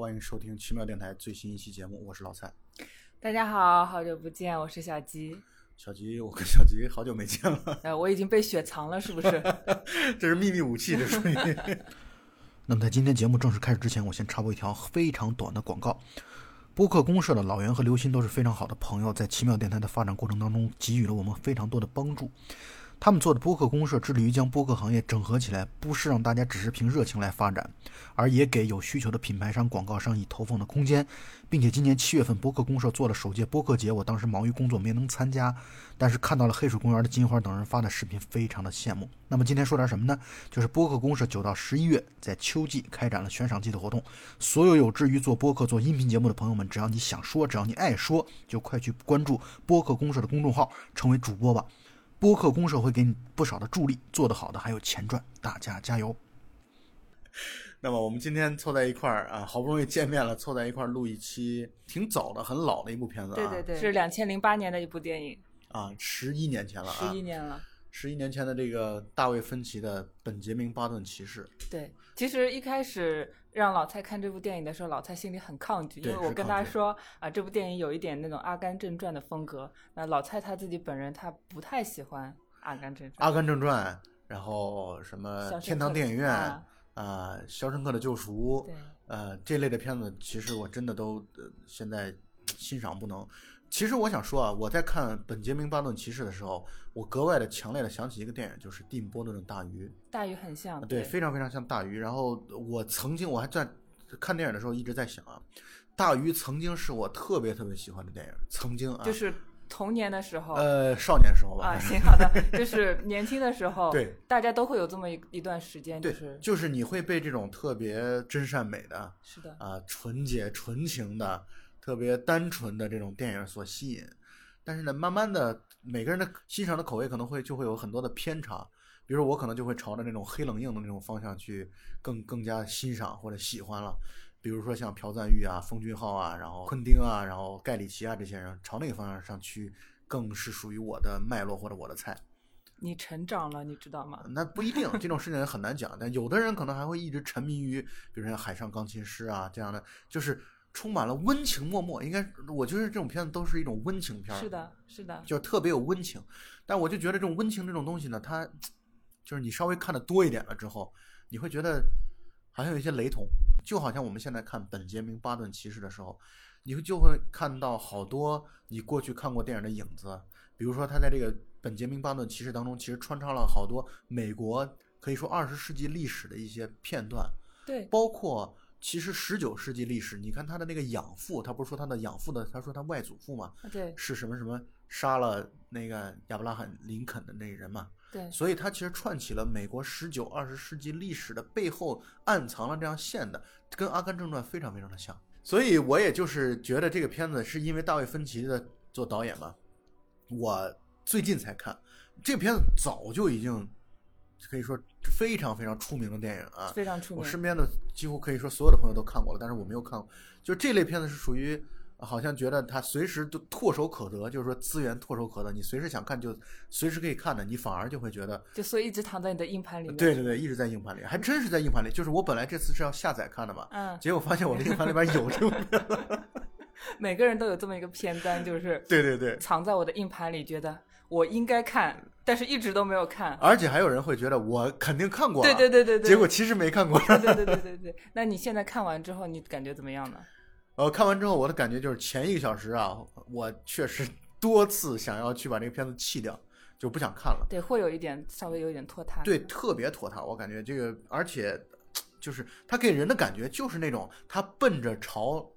欢迎收听奇妙电台最新一期节目，我是老蔡。大家好，好久不见，我是小吉。小吉，我跟小吉好久没见了。呃，我已经被雪藏了，是不是？这是秘密武器，这属于。那么在今天节目正式开始之前，我先插播一条非常短的广告。播客公社的老袁和刘鑫都是非常好的朋友，在奇妙电台的发展过程当中，给予了我们非常多的帮助。他们做的播客公社致力于将播客行业整合起来，不是让大家只是凭热情来发展，而也给有需求的品牌商、广告商以投放的空间。并且今年七月份，播客公社做了首届播客节，我当时忙于工作没能参加，但是看到了黑水公园的金花等人发的视频，非常的羡慕。那么今天说点什么呢？就是播客公社九到十一月在秋季开展了悬赏季的活动，所有有志于做播客、做音频节目的朋友们，只要你想说，只要你爱说，就快去关注播客公社的公众号，成为主播吧。播客公社会给你不少的助力，做得好的还有钱赚，大家加油！那么我们今天凑在一块儿啊，好不容易见面了，凑在一块儿录一期挺早的、很老的一部片子啊。对对对，是两千零八年的一部电影啊，十一年前了啊，十一年了。十一年前的这个大卫芬奇的《本杰明·巴顿骑士》。对，其实一开始让老蔡看这部电影的时候，老蔡心里很抗拒，因为我跟他说啊，这部电影有一点那种《阿甘正传》的风格。那老蔡他自己本人他不太喜欢《阿甘正传》。《阿甘正传》，然后什么《天堂电影院》啊，《肖申克的救赎》呃这类的片子，其实我真的都现在欣赏不能。其实我想说啊，我在看《本杰明·巴顿骑士》的时候，我格外的强烈的想起一个电影，就是蒂姆·波顿的《大鱼》。大鱼很像，对，非常非常像大鱼。然后我曾经我还在看电影的时候一直在想啊，大鱼曾经是我特别特别喜欢的电影，曾经啊，就是童年的时候，呃，少年时候吧。啊，行，好的，就是年轻的时候，对，大家都会有这么一一段时间，对，是就是你会被这种特别真善美的，是的，啊，纯洁纯情的，特别单纯的这种电影所吸引。但是呢，慢慢的，每个人的欣赏的口味可能会就会有很多的偏差。比如我可能就会朝着那种黑冷硬的那种方向去更更加欣赏或者喜欢了。比如说像朴赞玉啊、奉俊昊啊，然后昆汀啊，然后盖里奇啊这些人，朝那个方向上去，更是属于我的脉络或者我的菜。你成长了，你知道吗？那不一定，这种事情很难讲。但有的人可能还会一直沉迷于，比如像《海上钢琴师》啊这样的，就是。充满了温情脉脉，应该我觉得这种片子都是一种温情片是的，是的，就特别有温情。但我就觉得这种温情这种东西呢，它就是你稍微看的多一点了之后，你会觉得好像有一些雷同。就好像我们现在看《本杰明·巴顿骑士》的时候，你会就会看到好多你过去看过电影的影子。比如说，他在这个《本杰明·巴顿骑士》当中，其实穿插了好多美国可以说二十世纪历史的一些片段，对，包括。其实十九世纪历史，你看他的那个养父，他不是说他的养父的，他说他外祖父嘛，对，是什么什么杀了那个亚伯拉罕林肯的那人嘛，对，所以他其实串起了美国十九二十世纪历史的背后暗藏了这样线的，跟《阿甘正传》非常非常的像。所以我也就是觉得这个片子是因为大卫芬奇的做导演嘛，我最近才看这个片子，早就已经。可以说非常非常出名的电影啊，非常出名。我身边的几乎可以说所有的朋友都看过了，但是我没有看过。就这类片子是属于，好像觉得它随时都唾手可得，就是说资源唾手可得，你随时想看就随时可以看的，你反而就会觉得，就所以一直躺在你的硬盘里面。对对对，一直在硬盘里，还真是在硬盘里。就是我本来这次是要下载看的嘛，嗯，结果发现我的硬盘里边有这个。每个人都有这么一个片单，就是对对对，藏在我的硬盘里，觉得我应该看。但是一直都没有看，而且还有人会觉得我肯定看过，对对对对对，结果其实没看过。对对对对对对，那你现在看完之后，你感觉怎么样呢？呃，看完之后我的感觉就是前一个小时啊，我确实多次想要去把这个片子弃掉，就不想看了。对，会有一点稍微有一点拖沓。对，特别拖沓，我感觉这个，而且 就是它给人的感觉就是那种他奔着朝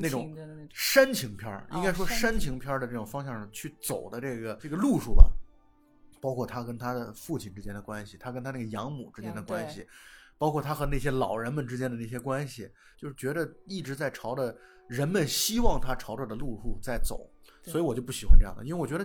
那种煽情片儿，应该说煽情片的这种方向上去走的这个这个路数吧。包括他跟他的父亲之间的关系，他跟他那个养母之间的关系，包括他和那些老人们之间的那些关系，就是觉得一直在朝着人们希望他朝着的路数在走，所以我就不喜欢这样的，因为我觉得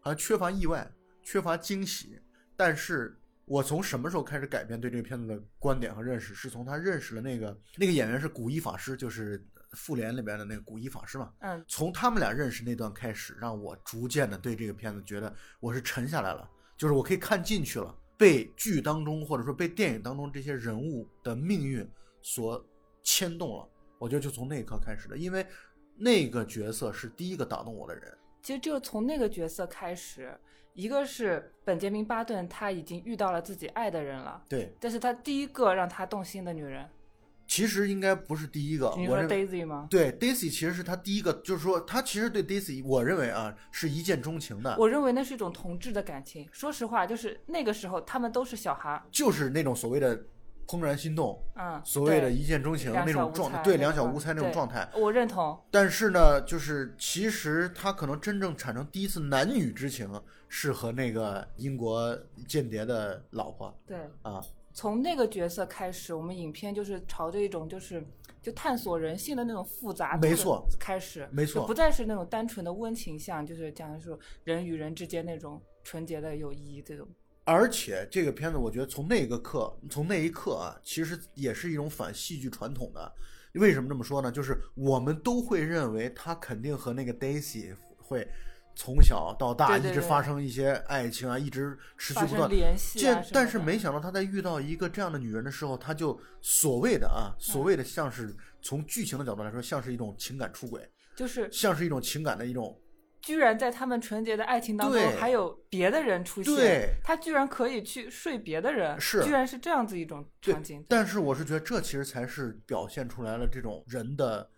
好像缺乏意外，缺乏惊喜。但是我从什么时候开始改变对这个片子的观点和认识？是从他认识了那个那个演员是古一法师，就是。复联里边的那个古一法师嘛，嗯，从他们俩认识那段开始，让我逐渐的对这个片子觉得我是沉下来了，就是我可以看进去了，被剧当中或者说被电影当中这些人物的命运所牵动了，我觉得就从那一刻开始的，因为那个角色是第一个打动我的人。其实就从那个角色开始，一个是本杰明·巴顿，他已经遇到了自己爱的人了，对，这是他第一个让他动心的女人。其实应该不是第一个，你说 Daisy 吗？对，Daisy 其实是他第一个，就是说他其实对 Daisy，我认为啊是一见钟情的。我认为那是一种同志的感情。说实话，就是那个时候他们都是小孩，就是那种所谓的怦然心动，嗯，所谓的一见钟情那种状态，对，两小无猜那种状态，我认同。但是呢，就是其实他可能真正产生第一次男女之情是和那个英国间谍的老婆，对，啊。从那个角色开始，我们影片就是朝着一种就是就探索人性的那种复杂，没错，开始，没错，不再是那种单纯的温情向，就是讲述人与人之间那种纯洁的友谊这种。而且这个片子，我觉得从那个刻，从那一刻啊，其实也是一种反戏剧传统的。为什么这么说呢？就是我们都会认为他肯定和那个 Daisy 会。从小到大一直发生一些爱情啊，一直持续不断联系。这但是没想到他在遇到一个这样的女人的时候，他就所谓的啊，所谓的像是从剧情的角度来说，像是一种情感出轨，就是像是一种情感的一种。居然在他们纯洁的爱情当中还有别的人出现，他居然可以去睡别的人，是居然是这样子一种场景。但是我是觉得这其实才是表现出来了这种人的。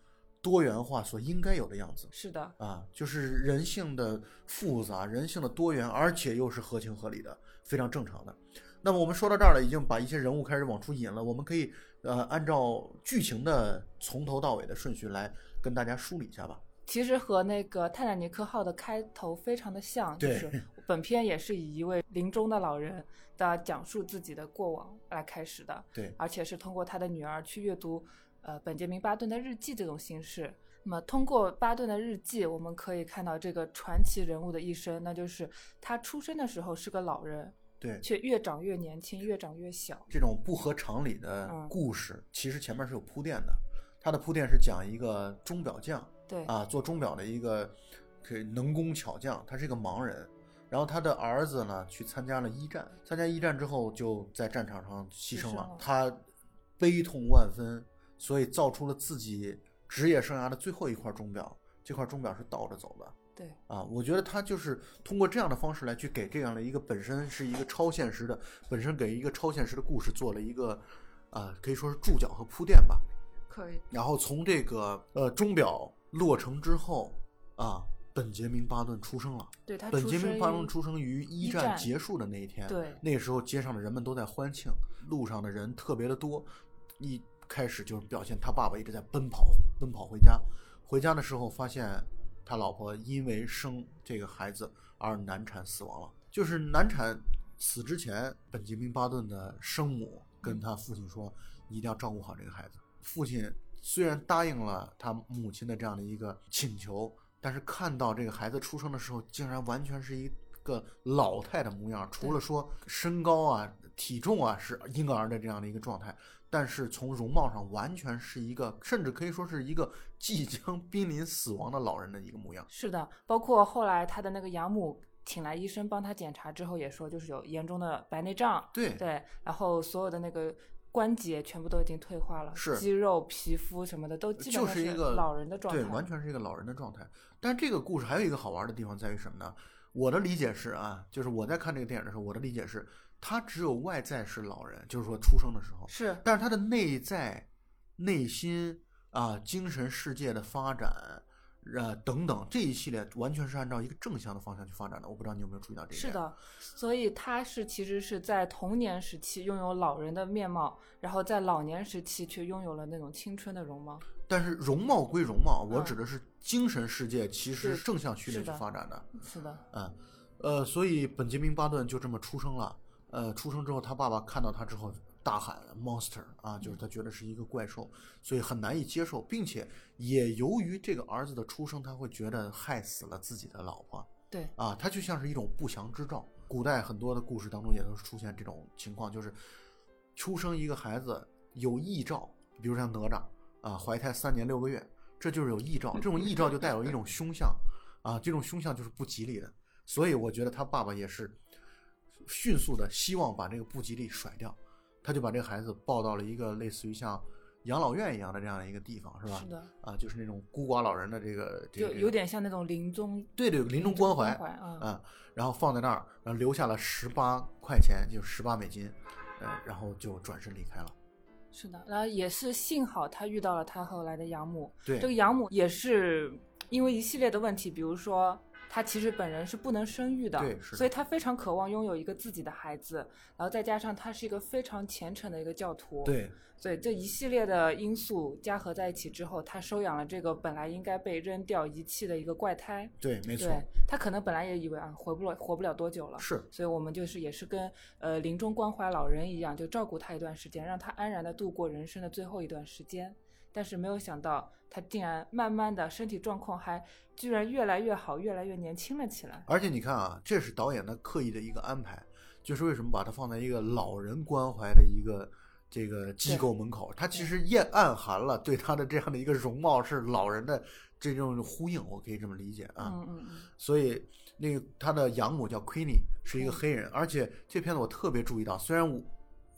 多元化所应该有的样子是的啊，就是人性的复杂，人性的多元，而且又是合情合理的，非常正常的。那么我们说到这儿了，已经把一些人物开始往出引了。我们可以呃按照剧情的从头到尾的顺序来跟大家梳理一下吧。其实和那个泰坦尼克号的开头非常的像，就是本片也是以一位临终的老人的讲述自己的过往来开始的。对，而且是通过他的女儿去阅读。呃，本杰明·巴顿的日记这种形式，那么通过巴顿的日记，我们可以看到这个传奇人物的一生，那就是他出生的时候是个老人，对，却越长越年轻，越长越小。这种不合常理的故事，其实前面是有铺垫的。他的铺垫是讲一个钟表匠，对啊，做钟表的一个可以能工巧匠，他是一个盲人。然后他的儿子呢，去参加了一战，参加一战之后就在战场上牺牲了，他悲痛万分。所以造出了自己职业生涯的最后一块钟表，这块钟表是倒着走的。对啊，我觉得他就是通过这样的方式来去给这样的一个本身是一个超现实的，本身给一个超现实的故事做了一个啊，可以说是注脚和铺垫吧。可以。然后从这个呃钟表落成之后啊，本杰明巴顿出生了。对他。本杰明巴顿出生于一战结束的那一天。对。那时候街上的人们都在欢庆，路上的人特别的多。一开始就是表现他爸爸一直在奔跑，奔跑回家。回家的时候发现他老婆因为生这个孩子而难产死亡了。就是难产死之前，本杰明巴顿的生母跟他父亲说：“你一定要照顾好这个孩子。”父亲虽然答应了他母亲的这样的一个请求，但是看到这个孩子出生的时候，竟然完全是一个老态的模样，除了说身高啊、体重啊是婴儿的这样的一个状态。但是从容貌上完全是一个，甚至可以说是一个 即将濒临死亡的老人的一个模样。是的，包括后来他的那个养母请来医生帮他检查之后，也说就是有严重的白内障。对对，然后所有的那个关节全部都已经退化了，是肌肉、皮肤什么的都基本上是一个老人的状态。对，完全是一个老人的状态。但这个故事还有一个好玩的地方在于什么呢？我的理解是啊，就是我在看这个电影的时候，我的理解是。他只有外在是老人，就是说出生的时候是，但是他的内在、内心啊、精神世界的发展，呃等等这一系列完全是按照一个正向的方向去发展的。我不知道你有没有注意到这一点？是的，所以他是其实是在童年时期拥有老人的面貌，然后在老年时期却拥有了那种青春的容貌。但是容貌归容貌，我指的是精神世界，其实正向序列去发展的。是的，嗯，呃，所以本杰明·巴顿就这么出生了。呃，出生之后，他爸爸看到他之后大喊 “monster” 啊，就是他觉得是一个怪兽，所以很难以接受，并且也由于这个儿子的出生，他会觉得害死了自己的老婆。对，啊，他就像是一种不祥之兆。古代很多的故事当中也都出现这种情况，就是出生一个孩子有异兆，比如像哪吒啊，怀胎三年六个月，这就是有异兆，这种异兆就带有一种凶相啊，这种凶相就是不吉利的。所以我觉得他爸爸也是。迅速的希望把这个不吉利甩掉，他就把这个孩子抱到了一个类似于像养老院一样的这样的一个地方，是吧？是的。啊，就是那种孤寡老人的这个，就有点像那种临终，对对，临终关怀啊。然后放在那儿，然后留下了十八块钱，就十八美金，呃，然后就转身离开了。是的，然后也是幸好他遇到了他后来的养母，对，这个养母也是因为一系列的问题，比如说。他其实本人是不能生育的，对，所以他非常渴望拥有一个自己的孩子，然后再加上他是一个非常虔诚的一个教徒，对，所以这一系列的因素加合在一起之后，他收养了这个本来应该被扔掉遗弃的一个怪胎，对，没错，他可能本来也以为啊，活不了，活不了多久了，是，所以我们就是也是跟呃临终关怀老人一样，就照顾他一段时间，让他安然的度过人生的最后一段时间。但是没有想到，他竟然慢慢的身体状况还居然越来越好，越来越年轻了起来。而且你看啊，这是导演的刻意的一个安排，就是为什么把他放在一个老人关怀的一个这个机构门口，他其实也暗含了对他的这样的一个容貌是老人的这种呼应，我可以这么理解啊。嗯嗯嗯。所以那个他的养母叫 Queenie，是一个黑人，而且这片子我特别注意到，虽然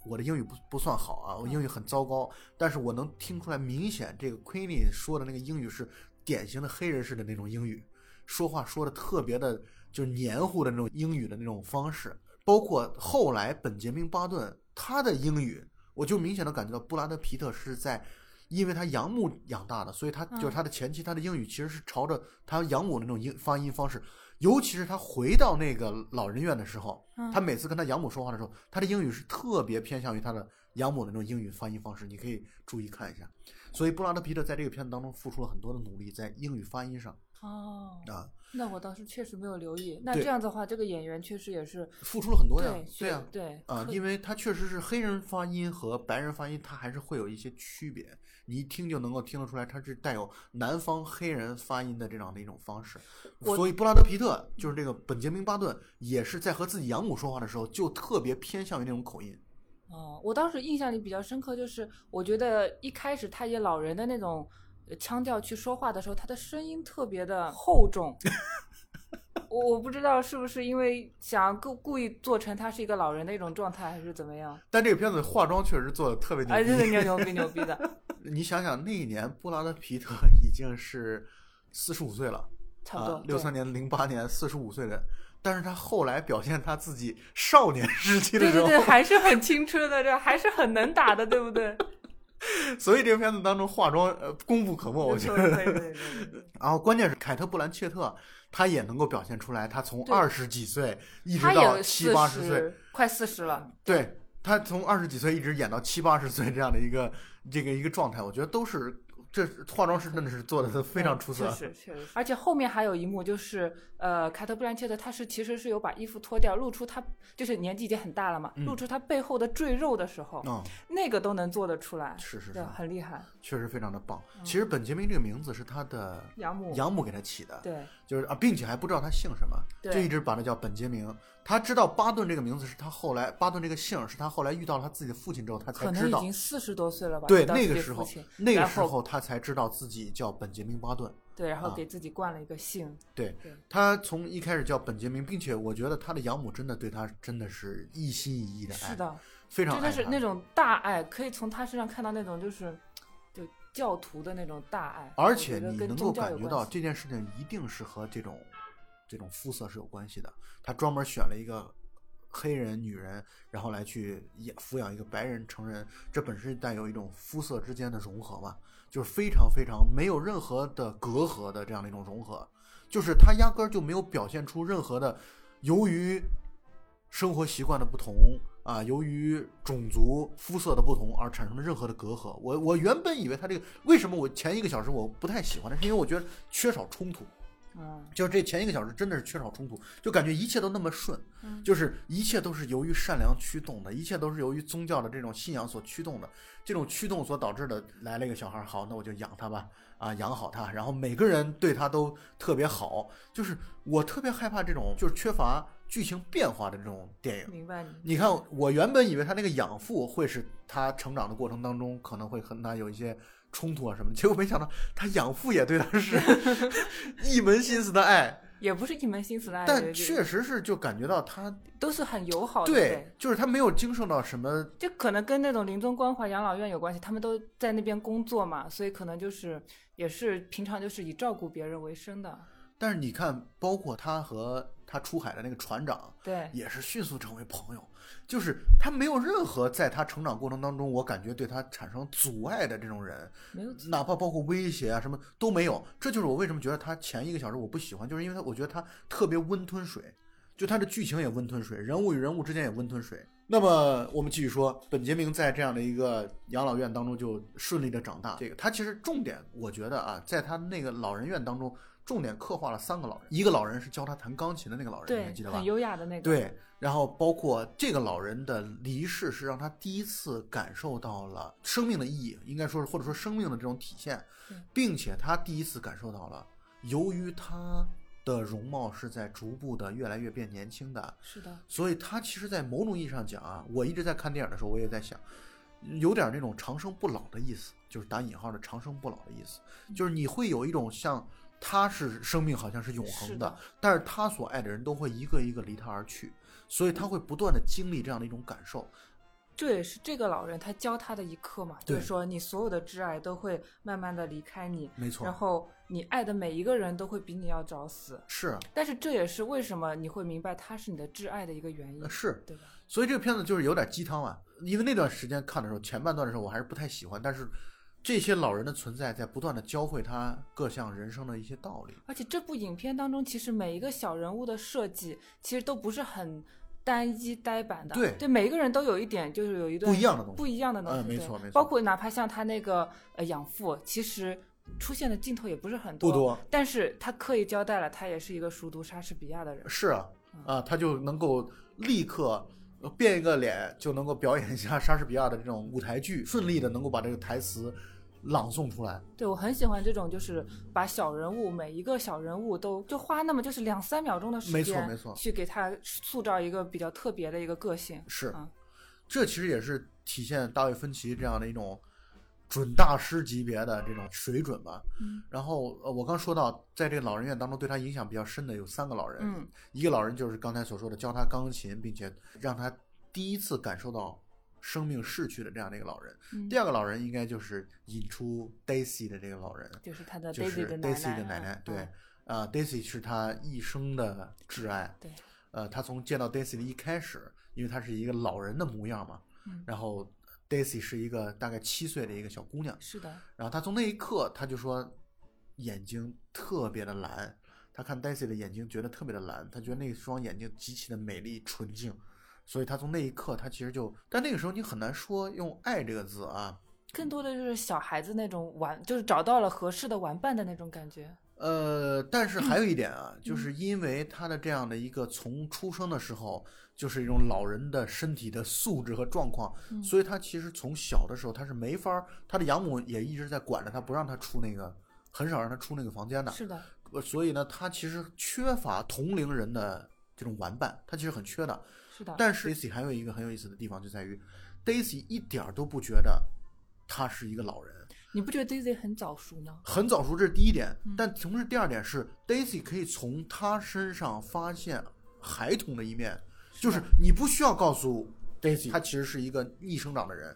我。的英语不不算好啊，我英语很糟糕，但是我能听出来，明显这个 Queenie 说的那个英语是典型的黑人式的那种英语，说话说的特别的，就是黏糊的那种英语的那种方式。包括后来本杰明巴顿他的英语，我就明显的感觉到布拉德皮特是在，因为他养母养大的，所以他就是他的前妻，他的英语其实是朝着他养母那种音发音方式。尤其是他回到那个老人院的时候，他每次跟他养母说话的时候，他的英语是特别偏向于他的养母的那种英语发音方式，你可以注意看一下。所以布拉德皮特在这个片子当中付出了很多的努力，在英语发音上。哦，啊，那我当时确实没有留意。那这样的话，这个演员确实也是付出了很多呀。对呀，对啊，因为他确实是黑人发音和白人发音，他还是会有一些区别。你一听就能够听得出来，他是带有南方黑人发音的这样的一种方式。所以布拉德皮特就是这个本杰明巴顿，也是在和自己养母说话的时候，就特别偏向于那种口音。哦，我当时印象里比较深刻，就是我觉得一开始太爷老人的那种。腔调去说话的时候，他的声音特别的厚重。我我不知道是不是因为想故故意做成他是一个老人的一种状态，还是怎么样。但这个片子化妆确实做的特别牛逼，哎，牛牛逼牛逼的。你想想，那一年布拉德皮特已经是四十五岁了，差不多。六三年、零八年，四十五岁的，但是他后来表现他自己少年时期的时候，对对对，还是很青春的，这还是很能打的，对不对？所以这个片子当中化妆呃功不可没，我觉得。对对对。然后关键是凯特·布兰切特，她也能够表现出来，她从二十几岁一直到七八十岁，快四十了。对，她从二十几岁一直演到七八十岁这样的一个这个一个状态，我觉得都是。这化妆师真的是做的非常出色，确实确实。而且后面还有一幕，就是呃，凯特·布兰切特，她是其实是有把衣服脱掉，露出她就是年纪已经很大了嘛，露出她背后的赘肉的时候，那个都能做得出来，是是是，很厉害，确实非常的棒。其实本杰明这个名字是他的养母。养母给他起的，对，就是啊，并且还不知道他姓什么，就一直把他叫本杰明。他知道巴顿这个名字是他后来巴顿这个姓是他后来遇到了他自己的父亲之后他才知道，已经四十多岁了吧？对，那个时候那个时候他才知道自己叫本杰明巴顿。对，然后给自己冠了一个姓。对，他从一开始叫本杰明，并且我觉得他的养母真的对他真的是一心一意的爱，是的，非常真的是那种大爱，可以从他身上看到那种就是就教徒的那种大爱。而且你能够感觉到这件事情一定是和这种。这种肤色是有关系的，他专门选了一个黑人女人，然后来去养抚养一个白人成人，这本身带有一种肤色之间的融合嘛，就是非常非常没有任何的隔阂的这样的一种融合，就是他压根儿就没有表现出任何的由于生活习惯的不同啊，由于种族肤色的不同而产生的任何的隔阂。我我原本以为他这个为什么我前一个小时我不太喜欢，是因为我觉得缺少冲突。嗯，就这前一个小时真的是缺少冲突，就感觉一切都那么顺，就是一切都是由于善良驱动的，一切都是由于宗教的这种信仰所驱动的，这种驱动所导致的。来了一个小孩，好，那我就养他吧，啊，养好他，然后每个人对他都特别好，就是我特别害怕这种就是缺乏剧情变化的这种电影。明白你？你看，我原本以为他那个养父会是他成长的过程当中可能会和他有一些。冲突啊什么？结果没想到他养父也对他是 一门心思的爱，也不是一门心思的爱，但确实是就感觉到他都是很友好的，对，就是他没有经受到什么，就可能跟那种临终关怀养老院有关系，他们都在那边工作嘛，所以可能就是也是平常就是以照顾别人为生的。但是你看，包括他和他出海的那个船长，对，也是迅速成为朋友。就是他没有任何在他成长过程当中，我感觉对他产生阻碍的这种人，没有，哪怕包括威胁啊什么都没有。这就是我为什么觉得他前一个小时我不喜欢，就是因为他我觉得他特别温吞水，就他的剧情也温吞水，人物与人物之间也温吞水。那么我们继续说，本杰明在这样的一个养老院当中就顺利的长大。这个他其实重点，我觉得啊，在他那个老人院当中。重点刻画了三个老人，一个老人是教他弹钢琴的那个老人，你还记得吧？很优雅的那个。对，然后包括这个老人的离世，是让他第一次感受到了生命的意义，应该说是或者说生命的这种体现，并且他第一次感受到了，由于他的容貌是在逐步的越来越变年轻的，是的，所以他其实，在某种意义上讲啊，我一直在看电影的时候，我也在想，有点那种长生不老的意思，就是打引号的长生不老的意思，就是你会有一种像。他是生命好像是永恒的，但是他所爱的人都会一个一个离他而去，所以他会不断的经历这样的一种感受。这也是这个老人他教他的一课嘛，就是说你所有的挚爱都会慢慢的离开你，没错。然后你爱的每一个人都会比你要早死，是。但是这也是为什么你会明白他是你的挚爱的一个原因，是对吧？所以这个片子就是有点鸡汤啊，因为那段时间看的时候，前半段的时候我还是不太喜欢，但是。这些老人的存在在不断的教会他各项人生的一些道理，而且这部影片当中，其实每一个小人物的设计其实都不是很单一呆板的，对，对，每一个人都有一点，就是有一段不一样的东西，不一样的东西，嗯，没错没错，包括哪怕像他那个呃养父，其实出现的镜头也不是很多，不多，但是他刻意交代了，他也是一个熟读莎士比亚的人，是啊，啊，他就能够立刻。变一个脸就能够表演一下莎士比亚的这种舞台剧，顺利的能够把这个台词朗诵出来。对我很喜欢这种，就是把小人物每一个小人物都就花那么就是两三秒钟的时间，没错没错，去给他塑造一个比较特别的一个个性。是，啊，这其实也是体现大卫芬奇这样的一种。准大师级别的这种水准吧。嗯。然后呃，我刚说到，在这个老人院当中，对他影响比较深的有三个老人。嗯。一个老人就是刚才所说的教他钢琴，并且让他第一次感受到生命逝去的这样的一个老人。嗯。第二个老人应该就是引出 Daisy 的这个老人。就是他的 Daisy 的奶奶。Daisy 的奶奶。对。啊，Daisy 是他一生的挚爱。对。呃，他从见到 Daisy 的一开始，因为他是一个老人的模样嘛。嗯。然后。Daisy 是一个大概七岁的一个小姑娘，是的。然后他从那一刻，他就说眼睛特别的蓝，他看 Daisy 的眼睛觉得特别的蓝，他觉得那双眼睛极其的美丽纯净，所以他从那一刻，他其实就，但那个时候你很难说用爱这个字啊，更多的就是小孩子那种玩，就是找到了合适的玩伴的那种感觉。呃，但是还有一点啊，就是因为他的这样的一个从出生的时候。就是一种老人的身体的素质和状况，所以他其实从小的时候他是没法他的养母也一直在管着他，不让他出那个，很少让他出那个房间的。是的，所以呢，他其实缺乏同龄人的这种玩伴，他其实很缺的。是的。但是 Daisy 还有一个很有意思的地方就在于，Daisy 一点都不觉得他是一个老人。你不觉得 Daisy 很早熟吗？很早熟，这是第一点。但同时第二点是，Daisy 可以从他身上发现孩童的一面。就是你不需要告诉 Daisy，他其实是一个逆生长的人。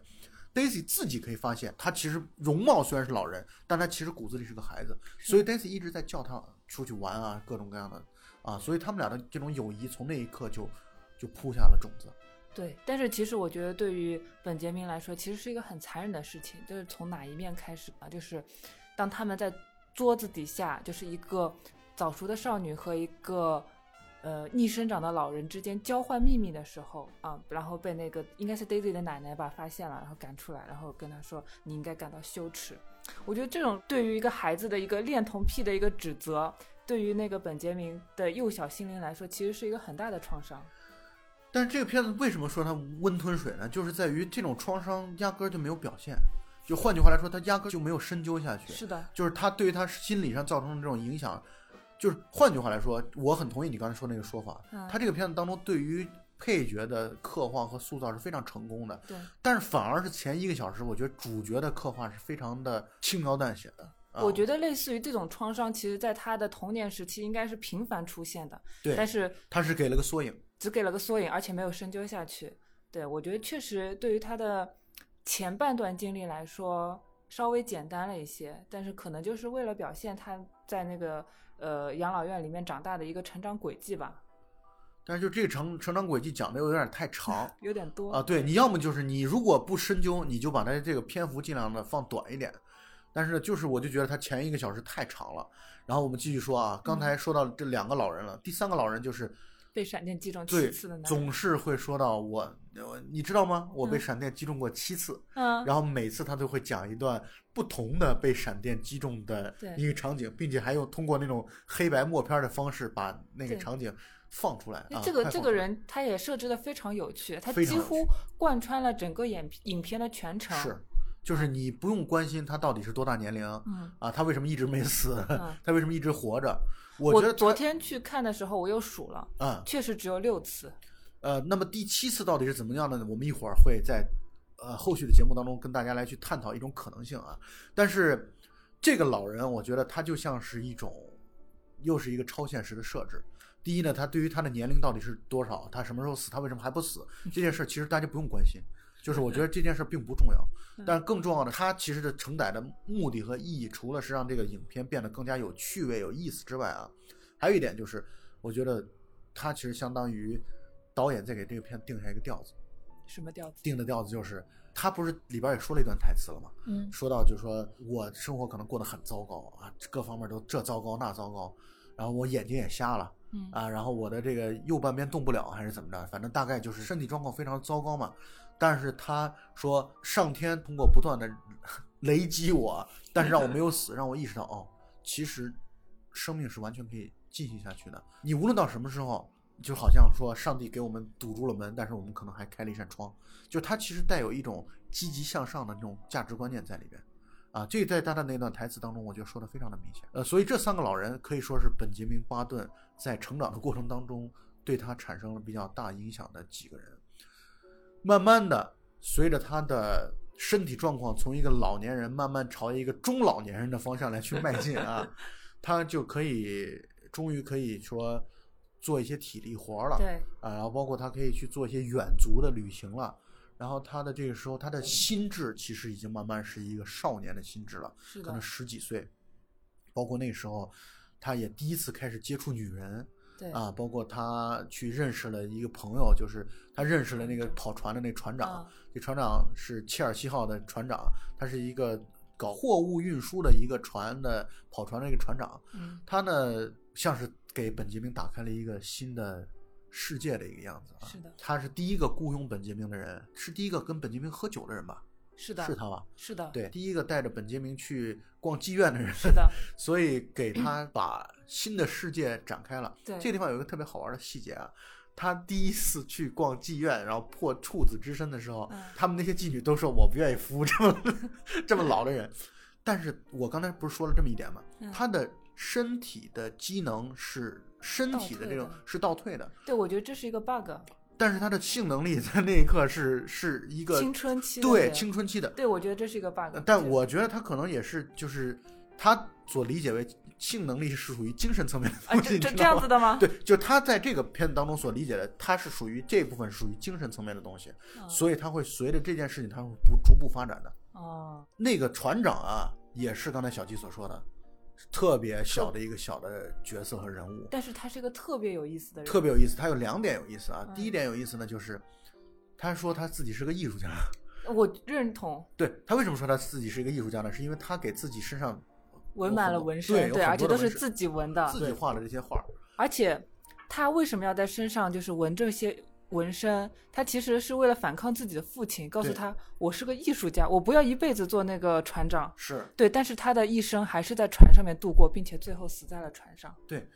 Daisy 自己可以发现，他其实容貌虽然是老人，但他其实骨子里是个孩子。所以 Daisy 一直在叫他出去玩啊，各种各样的啊。所以他们俩的这种友谊从那一刻就就铺下了种子。对，但是其实我觉得对于本杰明来说，其实是一个很残忍的事情。就是从哪一面开始啊？就是当他们在桌子底下，就是一个早熟的少女和一个。呃，逆生长的老人之间交换秘密的时候啊，然后被那个应该是 Daisy 的奶奶吧发现了，然后赶出来，然后跟他说你应该感到羞耻。我觉得这种对于一个孩子的一个恋童癖的一个指责，对于那个本杰明的幼小心灵来说，其实是一个很大的创伤。但是这个片子为什么说它温吞水呢？就是在于这种创伤压根儿就没有表现，就换句话来说，他压根儿就没有深究下去。是的，就是他对于他心理上造成的这种影响。就是换句话来说，我很同意你刚才说那个说法。他这个片子当中对于配角的刻画和塑造是非常成功的。对。但是反而是前一个小时，我觉得主角的刻画是非常的轻描淡写的。我觉得类似于这种创伤，其实在他的童年时期应该是频繁出现的。对，但是他是给了个缩影，只给了个缩影，而且没有深究下去。对我觉得确实对于他的前半段经历来说稍微简单了一些，但是可能就是为了表现他在那个呃养老院里面长大的一个成长轨迹吧。但是就这个成成长轨迹讲的有点太长，有点多啊。对，你要么就是你如果不深究，你就把它这个篇幅尽量的放短一点。但是就是我就觉得他前一个小时太长了。然后我们继续说啊，刚才说到这两个老人了，第三个老人就是被闪电击中七次的男人，总是会说到我，你知道吗？我被闪电击中过七次。嗯。然后每次他都会讲一段不同的被闪电击中的一个场景，并且还用通过那种黑白默片的方式把那个场景。放出来，这个这个人他也设置的非常有趣，他几乎贯穿了整个影影片的全程。是，就是你不用关心他到底是多大年龄，嗯啊，他为什么一直没死，他为什么一直活着？我觉得昨天去看的时候，我又数了，嗯，确实只有六次。呃，那么第七次到底是怎么样的呢？我们一会儿会在呃后续的节目当中跟大家来去探讨一种可能性啊。但是这个老人，我觉得他就像是一种，又是一个超现实的设置。第一呢，他对于他的年龄到底是多少，他什么时候死，他为什么还不死？这件事其实大家不用关心，就是我觉得这件事并不重要。但是更重要的，它其实的承载的目的和意义，除了是让这个影片变得更加有趣味、有意思之外啊，还有一点就是，我觉得它其实相当于导演在给这个片定下一个调子。什么调子？定的调子就是，他不是里边也说了一段台词了吗？嗯，说到就是说我生活可能过得很糟糕啊，各方面都这糟糕那糟糕，然后我眼睛也瞎了。嗯啊，然后我的这个右半边动不了，还是怎么着？反正大概就是身体状况非常糟糕嘛。但是他说，上天通过不断的 雷击我，但是让我没有死，让我意识到，哦，其实生命是完全可以继续下去的。你无论到什么时候，就好像说上帝给我们堵住了门，但是我们可能还开了一扇窗。就他其实带有一种积极向上的那种价值观念在里边。啊，这在他的那段台词当中，我觉得说的非常的明显。呃，所以这三个老人可以说是本杰明·巴顿。在成长的过程当中，对他产生了比较大影响的几个人，慢慢的，随着他的身体状况从一个老年人慢慢朝一个中老年人的方向来去迈进啊，他就可以终于可以说做一些体力活了，对，啊，然后包括他可以去做一些远足的旅行了，然后他的这个时候，他的心智其实已经慢慢是一个少年的心智了，可能十几岁，包括那时候。他也第一次开始接触女人，对。啊，包括他去认识了一个朋友，就是他认识了那个跑船的那船长，这船长是切尔西号的船长，他是一个搞货物运输的一个船的跑船的一个船长，他呢像是给本杰明打开了一个新的世界的一个样子啊，是的，他是第一个雇佣本杰明的人，是第一个跟本杰明喝酒的人吧。是的，是他吧？是的，对，第一个带着本杰明去逛妓院的人，是的，所以给他 把新的世界展开了。对，这个地方有一个特别好玩的细节啊，他第一次去逛妓院，然后破处子之身的时候，他们那些妓女都说我不愿意服务这么 这么老的人。但是我刚才不是说了这么一点吗？他的身体的机能是身体的这种是倒退的。对，我觉得这是一个 bug。但是他的性能力在那一刻是是一个青春期，对青春期的，对我觉得这是一个 bug。但我觉得他可能也是，就是他所理解为性能力是属于精神层面的东西，这这样子的吗？对，就他在这个片子当中所理解的，他是属于这部分属于精神层面的东西，所以他会随着这件事情，他会不逐步发展的。哦，那个船长啊，也是刚才小吉所说的。特别小的一个小的角色和人物，但是他是一个特别有意思的人，特别有意思。他有两点有意思啊，第一点有意思呢，就是他说他自己是个艺术家，我认同。对他为什么说他自己是一个艺术家呢？是因为他给自己身上纹满了纹身，对，而且都是自己纹的，自己画的这些画。而且他为什么要在身上就是纹这些？纹身，他其实是为了反抗自己的父亲，告诉他我是个艺术家，我不要一辈子做那个船长。是对，但是他的一生还是在船上面度过，并且最后死在了船上。对。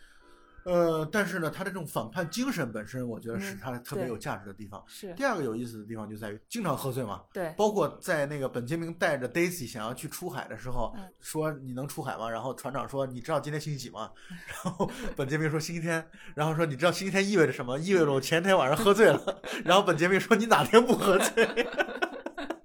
呃，但是呢，他的这种反叛精神本身，我觉得是他特别有价值的地方。是第二个有意思的地方就在于经常喝醉嘛。对，包括在那个本杰明带着 Daisy 想要去出海的时候，说你能出海吗？然后船长说你知道今天星期几吗？然后本杰明说星期天。然后说你知道星期天意味着什么？意味着我前天晚上喝醉了。然后本杰明说你哪天不喝醉？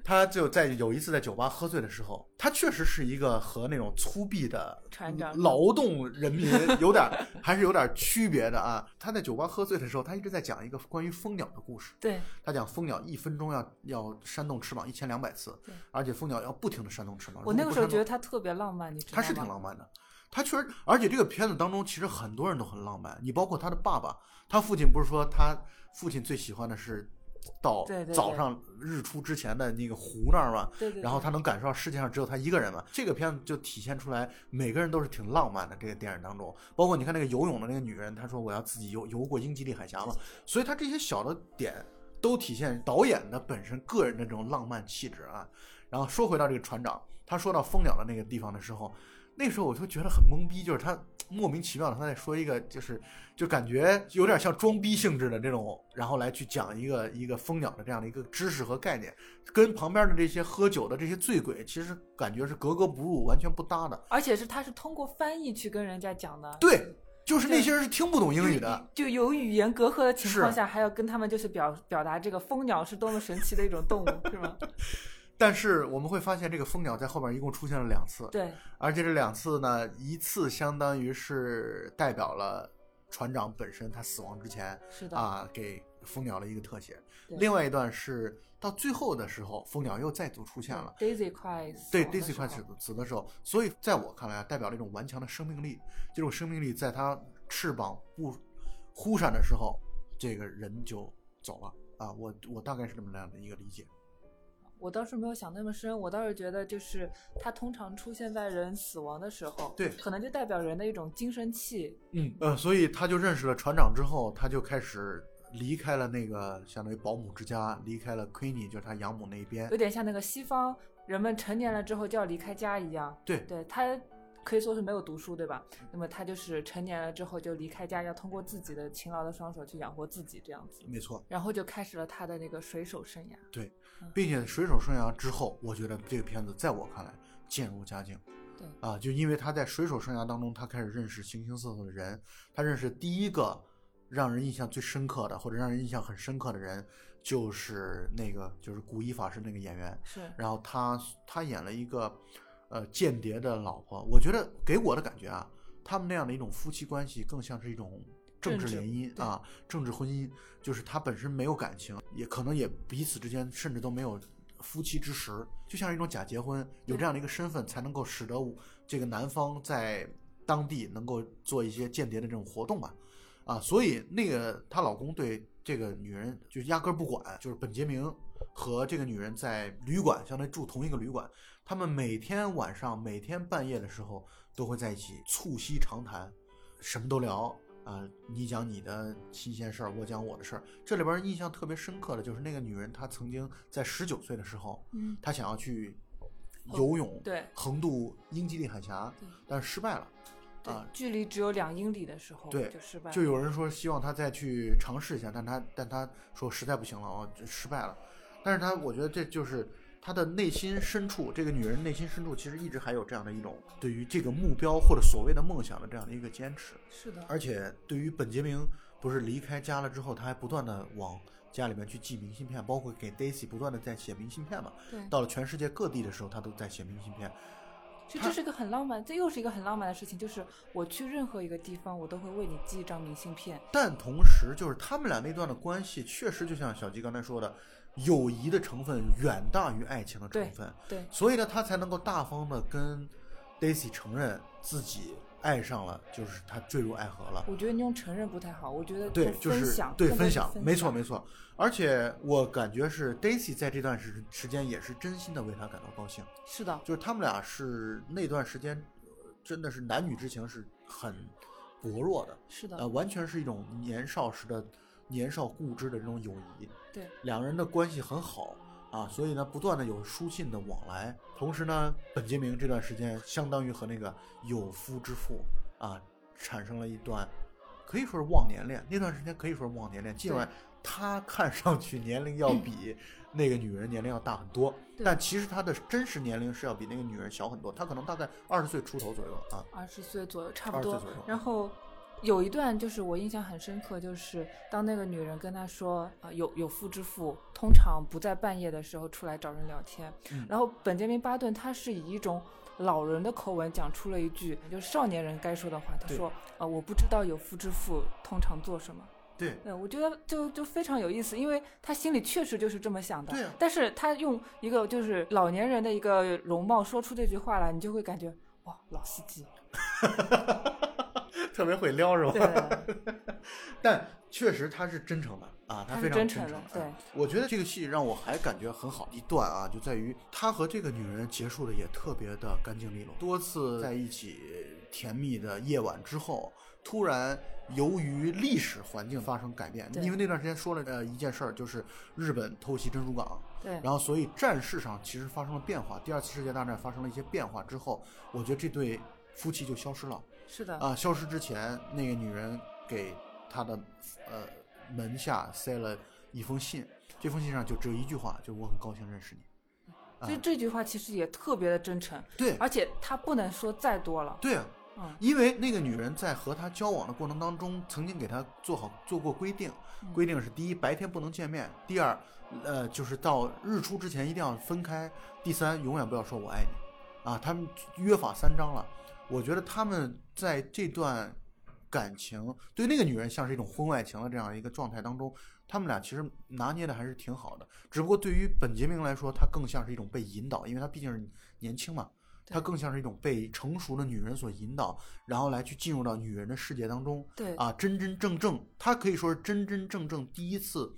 他就在有一次在酒吧喝醉的时候，他确实是一个和那种粗鄙的船长劳动人民有点还是有点区别的啊。他在酒吧喝醉的时候，他一直在讲一个关于蜂鸟的故事。对，他讲蜂鸟一分钟要要扇动翅膀一千两百次，而且蜂鸟要不停的扇动翅膀。我那个时候觉得他特别浪漫，你知道吗？他是挺浪漫的。他确实，而且这个片子当中，其实很多人都很浪漫。你包括他的爸爸，他父亲不是说他父亲最喜欢的是到早上日出之前的那个湖那儿嘛？对对。然后他能感受到世界上只有他一个人嘛。这个片子就体现出来，每个人都是挺浪漫的。这个电影当中，包括你看那个游泳的那个女人，她说我要自己游游过英吉利海峡嘛。所以他这些小的点都体现导演的本身个人的这种浪漫气质啊。然后说回到这个船长，他说到蜂鸟的那个地方的时候。那时候我就觉得很懵逼，就是他莫名其妙的他在说一个，就是就感觉有点像装逼性质的这种，然后来去讲一个一个蜂鸟的这样的一个知识和概念，跟旁边的这些喝酒的这些醉鬼，其实感觉是格格不入，完全不搭的。而且是他是通过翻译去跟人家讲的。对，就是那些人是听不懂英语的，就有语言隔阂的情况下，还要跟他们就是表表达这个蜂鸟是多么神奇的一种动物，是吗？但是我们会发现，这个蜂鸟在后面一共出现了两次，对，而且这两次呢，一次相当于是代表了船长本身他死亡之前，是的啊，给蜂鸟了一个特写。另外一段是到最后的时候，蜂鸟又再度出现了，Daisy 快死，对，Daisy 快死死的时候，所以在我看来啊，代表了一种顽强的生命力。这种生命力在它翅膀不忽闪的时候，这个人就走了啊。我我大概是这么样的一个理解。我倒是没有想那么深，我倒是觉得就是它通常出现在人死亡的时候，对，可能就代表人的一种精神气。嗯呃，所以他就认识了船长之后，他就开始离开了那个相当于保姆之家，离开了 Queenie，就是他养母那边，有点像那个西方人们成年了之后就要离开家一样。对，对他。可以说是没有读书，对吧？那么他就是成年了之后就离开家，要通过自己的勤劳的双手去养活自己，这样子。没错。然后就开始了他的那个水手生涯。对，并且水手生涯之后，我觉得这个片子在我看来渐入佳境。对。啊，就因为他在水手生涯当中，他开始认识形形色色的人，他认识第一个让人印象最深刻的，或者让人印象很深刻的人，就是那个就是古一法师那个演员。是。然后他他演了一个。呃，间谍的老婆，我觉得给我的感觉啊，他们那样的一种夫妻关系更像是一种政治联姻啊，政治婚姻，就是他本身没有感情，也可能也彼此之间甚至都没有夫妻之实，就像是一种假结婚，有这样的一个身份才能够使得这个男方在当地能够做一些间谍的这种活动吧，啊，所以那个她老公对这个女人就压根不管，就是本杰明和这个女人在旅馆，相当于住同一个旅馆。他们每天晚上、每天半夜的时候都会在一起促膝长谈，什么都聊啊。你讲你的新鲜事儿，我讲我的事儿。这里边印象特别深刻的就是那个女人，她曾经在十九岁的时候，嗯，她想要去游泳，对，横渡英吉利海峡，但是失败了，啊，距离只有两英里的时候，对，就失败。就有人说希望她再去尝试一下，但她但她说实在不行了，哦，失败了。但是她，我觉得这就是。她的内心深处，这个女人内心深处其实一直还有这样的一种对于这个目标或者所谓的梦想的这样的一个坚持。是的。而且对于本杰明，不是离开家了之后，他还不断的往家里面去寄明信片，包括给 Daisy 不断的在写明信片嘛。对。到了全世界各地的时候，他都在写明信片。其实这是一个很浪漫，这又是一个很浪漫的事情，就是我去任何一个地方，我都会为你寄一张明信片。但同时，就是他们俩那段的关系，确实就像小吉刚才说的。友谊的成分远大于爱情的成分，对，所以呢，他才能够大方的跟 Daisy 承认自己爱上了，就是他坠入爱河了。我觉得你用承认不太好，我觉得对，就是对分享，没错没错。而且我感觉是 Daisy 在这段时时间也是真心的为他感到高兴。是的，就是他们俩是那段时间真的是男女之情是很薄弱的，是的，呃，完全是一种年少时的。年少固执的这种友谊，对两人的关系很好啊，所以呢，不断的有书信的往来。同时呢，本杰明这段时间相当于和那个有夫之妇啊，产生了一段可以说是忘年恋。那段时间可以说是忘年恋，尽管他看上去年龄要比那个女人年龄要大很多，但其实他的真实年龄是要比那个女人小很多。他可能大概二十岁出头左右啊，二十岁左右差不多。然后。有一段就是我印象很深刻，就是当那个女人跟他说啊，有有夫之妇通常不在半夜的时候出来找人聊天，然后本杰明巴顿他是以一种老人的口吻讲出了一句就是少年人该说的话，他说啊，我不知道有夫之妇通常做什么。对，我觉得就就非常有意思，因为他心里确实就是这么想的。对，但是他用一个就是老年人的一个容貌说出这句话来，你就会感觉哇，老司机，特别会撩是吧？对。但确实他是真诚的啊，他非常真诚。对，我觉得这个戏让我还感觉很好一段啊，就在于他和这个女人结束的也特别的干净利落，多次在一起甜蜜的夜晚之后。突然，由于历史环境发生改变，因为那段时间说了呃一件事儿，就是日本偷袭珍珠港，对，然后所以战事上其实发生了变化。第二次世界大战发生了一些变化之后，我觉得这对夫妻就消失了。是的啊，消失之前，那个女人给他的呃门下塞了一封信，这封信上就只有一句话，就是我很高兴认识你。所以这句话其实也特别的真诚，对，而且他不能说再多了，对。因为那个女人在和他交往的过程当中，曾经给他做好做过规定，规定是第一白天不能见面，第二，呃，就是到日出之前一定要分开，第三，永远不要说我爱你，啊，他们约法三章了。我觉得他们在这段感情对那个女人像是一种婚外情的这样一个状态当中，他们俩其实拿捏的还是挺好的。只不过对于本杰明来说，他更像是一种被引导，因为他毕竟是年轻嘛。他更像是一种被成熟的女人所引导，然后来去进入到女人的世界当中。对啊，真真正正，他可以说是真真正正第一次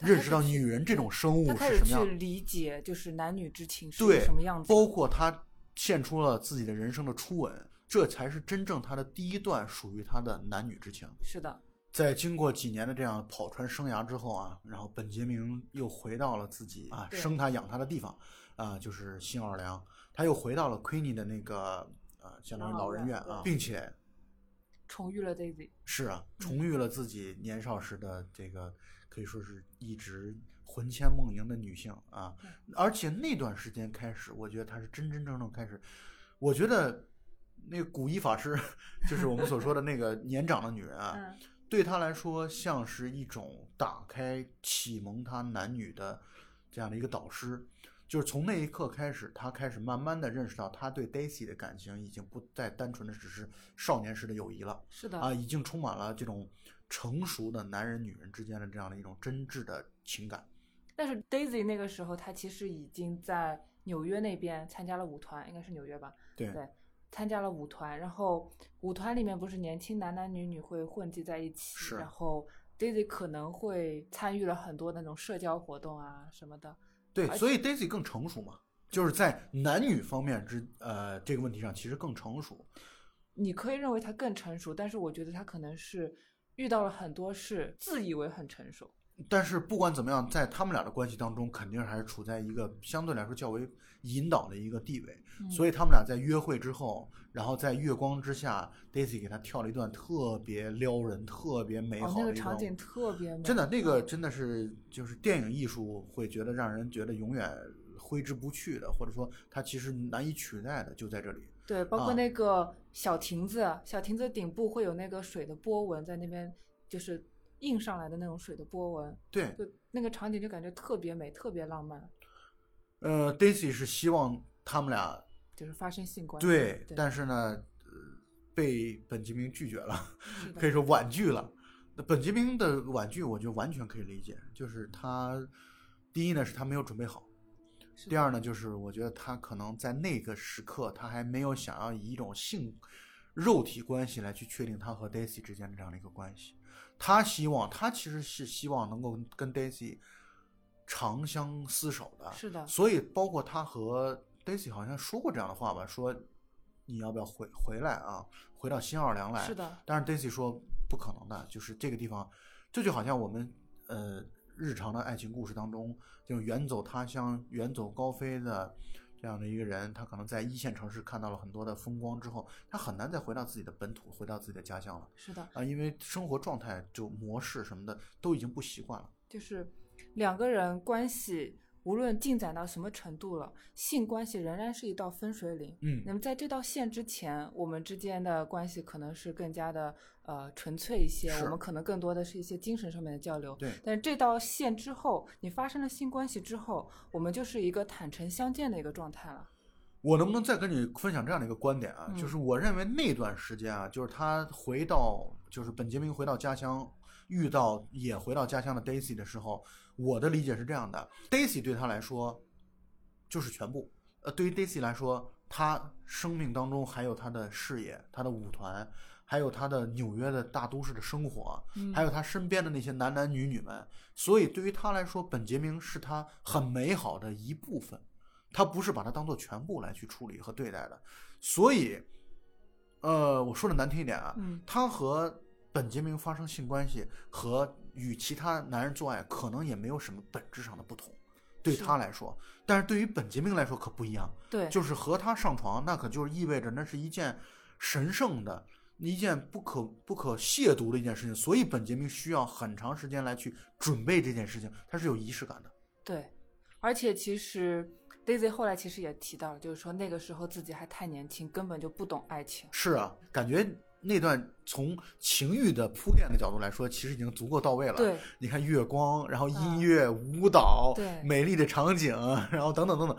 认识到女人这种生物是什么样。去理解就是男女之情是什么样子。包括她献出了自己的人生的初吻，这才是真正他的第一段属于他的男女之情。是的，在经过几年的这样跑船生涯之后啊，然后本杰明又回到了自己啊生他养他的地方啊，就是新奥尔良。他又回到了 Queenie 的那个啊，相当于老人院啊，并且重遇了 Daisy。是啊，重遇了自己年少时的这个可以说是一直魂牵梦萦的女性啊。而且那段时间开始，我觉得她是真真正正开始。我觉得那个古一法师，就是我们所说的那个年长的女人啊，对她来说像是一种打开、启蒙她男女的这样的一个导师。就是从那一刻开始，他开始慢慢的认识到，他对 Daisy 的感情已经不再单纯的只是少年时的友谊了。是的啊，已经充满了这种成熟的男人女人之间的这样的一种真挚的情感。但是 Daisy 那个时候，他其实已经在纽约那边参加了舞团，应该是纽约吧？对对，参加了舞团，然后舞团里面不是年轻男男女女会混迹在一起，是。然后 Daisy 可能会参与了很多那种社交活动啊什么的。对，所以 Daisy 更成熟嘛，就是在男女方面之呃这个问题上，其实更成熟。你可以认为他更成熟，但是我觉得他可能是遇到了很多事，自以为很成熟。但是不管怎么样，在他们俩的关系当中，肯定还是处在一个相对来说较为引导的一个地位。所以他们俩在约会之后，然后在月光之下，Daisy 给他跳了一段特别撩人、特别美好的那个场景，特别美。真的，那个真的是就是电影艺术会觉得让人觉得永远挥之不去的，或者说它其实难以取代的，就在这里。对，包括那个小亭子，小亭子顶部会有那个水的波纹在那边，就是映上来的那种水的波纹。对，就那个场景就感觉特别美，特别浪漫。呃，Daisy 是希望他们俩。就是发生性关系，对，但是呢，呃，被本杰明拒绝了，可以说婉拒了。那本杰明的婉拒，我就完全可以理解。就是他，第一呢，是他没有准备好；第二呢，就是我觉得他可能在那个时刻，他还没有想要以一种性肉体关系来去确定他和 Daisy 之间的这样的一个关系。他希望，他其实是希望能够跟 Daisy 长相厮守的。是的。所以，包括他和。Daisy 好像说过这样的话吧，说你要不要回回来啊？回到新奥尔良来？是的。但是 Daisy 说不可能的，就是这个地方，这就好像我们呃日常的爱情故事当中，就远走他乡、远走高飞的这样的一个人，他可能在一线城市看到了很多的风光之后，他很难再回到自己的本土，回到自己的家乡了。是的。啊，因为生活状态就模式什么的都已经不习惯了。就是两个人关系。无论进展到什么程度了，性关系仍然是一道分水岭。嗯，那么在这道线之前，我们之间的关系可能是更加的呃纯粹一些，我们可能更多的是一些精神上面的交流。对。但这道线之后，你发生了性关系之后，我们就是一个坦诚相见的一个状态了。我能不能再跟你分享这样的一个观点啊？就是我认为那段时间啊，就是他回到，就是本杰明回到家乡，遇到也回到家乡的 Daisy 的时候。我的理解是这样的，Daisy 对他来说就是全部。呃，对于 Daisy 来说，他生命当中还有他的事业、他的舞团，还有他的纽约的大都市的生活，还有他身边的那些男男女女们。所以对于他来说，本杰明是他很美好的一部分。他不是把它当做全部来去处理和对待的。所以，呃，我说的难听一点啊，他和本杰明发生性关系和。与其他男人做爱可能也没有什么本质上的不同，对他来说，但是对于本杰明来说可不一样。对，就是和他上床，那可就是意味着那是一件神圣的、一件不可不可亵渎的一件事情。所以本杰明需要很长时间来去准备这件事情，他是有仪式感的。对，而且其实 Daisy 后来其实也提到了，就是说那个时候自己还太年轻，根本就不懂爱情。是啊，感觉。那段从情欲的铺垫的角度来说，其实已经足够到位了。对，你看月光，然后音乐、舞蹈，对，美丽的场景，然后等等等等。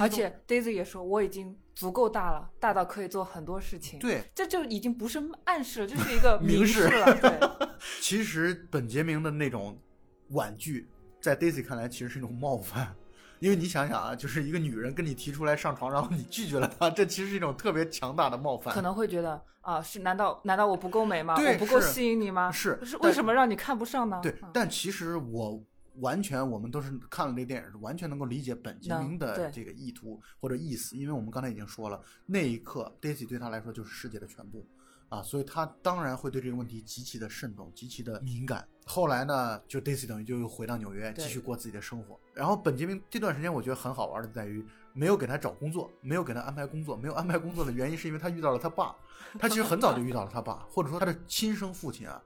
而且 Daisy 也说，我已经足够大了，大到可以做很多事情。对，这就已经不是暗示了，这是一个 明示了。对，其实本杰明的那种婉拒，在 Daisy 看来，其实是一种冒犯。因为你想想啊，就是一个女人跟你提出来上床，然后你拒绝了她，这其实是一种特别强大的冒犯。可能会觉得啊，是难道难道我不够美吗？我不够吸引你吗？是是为什么让你看不上呢？对，但其实我完全，我们都是看了这个电影，是完全能够理解本杰明的这个意图或者意思，因为我们刚才已经说了，那一刻 Daisy 对他来说就是世界的全部。啊，所以他当然会对这个问题极其的慎重，极其的敏感。后来呢，就 Daisy 等于就又回到纽约，继续过自己的生活。然后本杰明这段时间，我觉得很好玩的在于，没有给他找工作，没有给他安排工作，没有安排工作的原因是因为他遇到了他爸。他其实很早就遇到了他爸，或者说他的亲生父亲啊。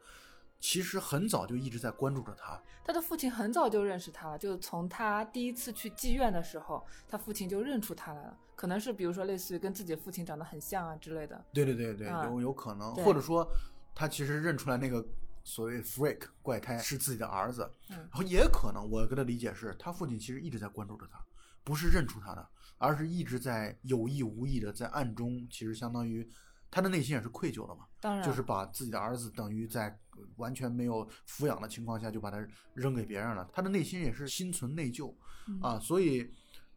其实很早就一直在关注着他，他的父亲很早就认识他了，就是从他第一次去妓院的时候，他父亲就认出他来了。可能是比如说类似于跟自己父亲长得很像啊之类的。对对对对，有有可能，或者说他其实认出来那个所谓 freak 怪胎是自己的儿子，然后也可能我跟他理解是他父亲其实一直在关注着他，不是认出他的，而是一直在有意无意的在暗中，其实相当于。他的内心也是愧疚的嘛，当然，就是把自己的儿子等于在完全没有抚养的情况下就把他扔给别人了，他的内心也是心存内疚啊，所以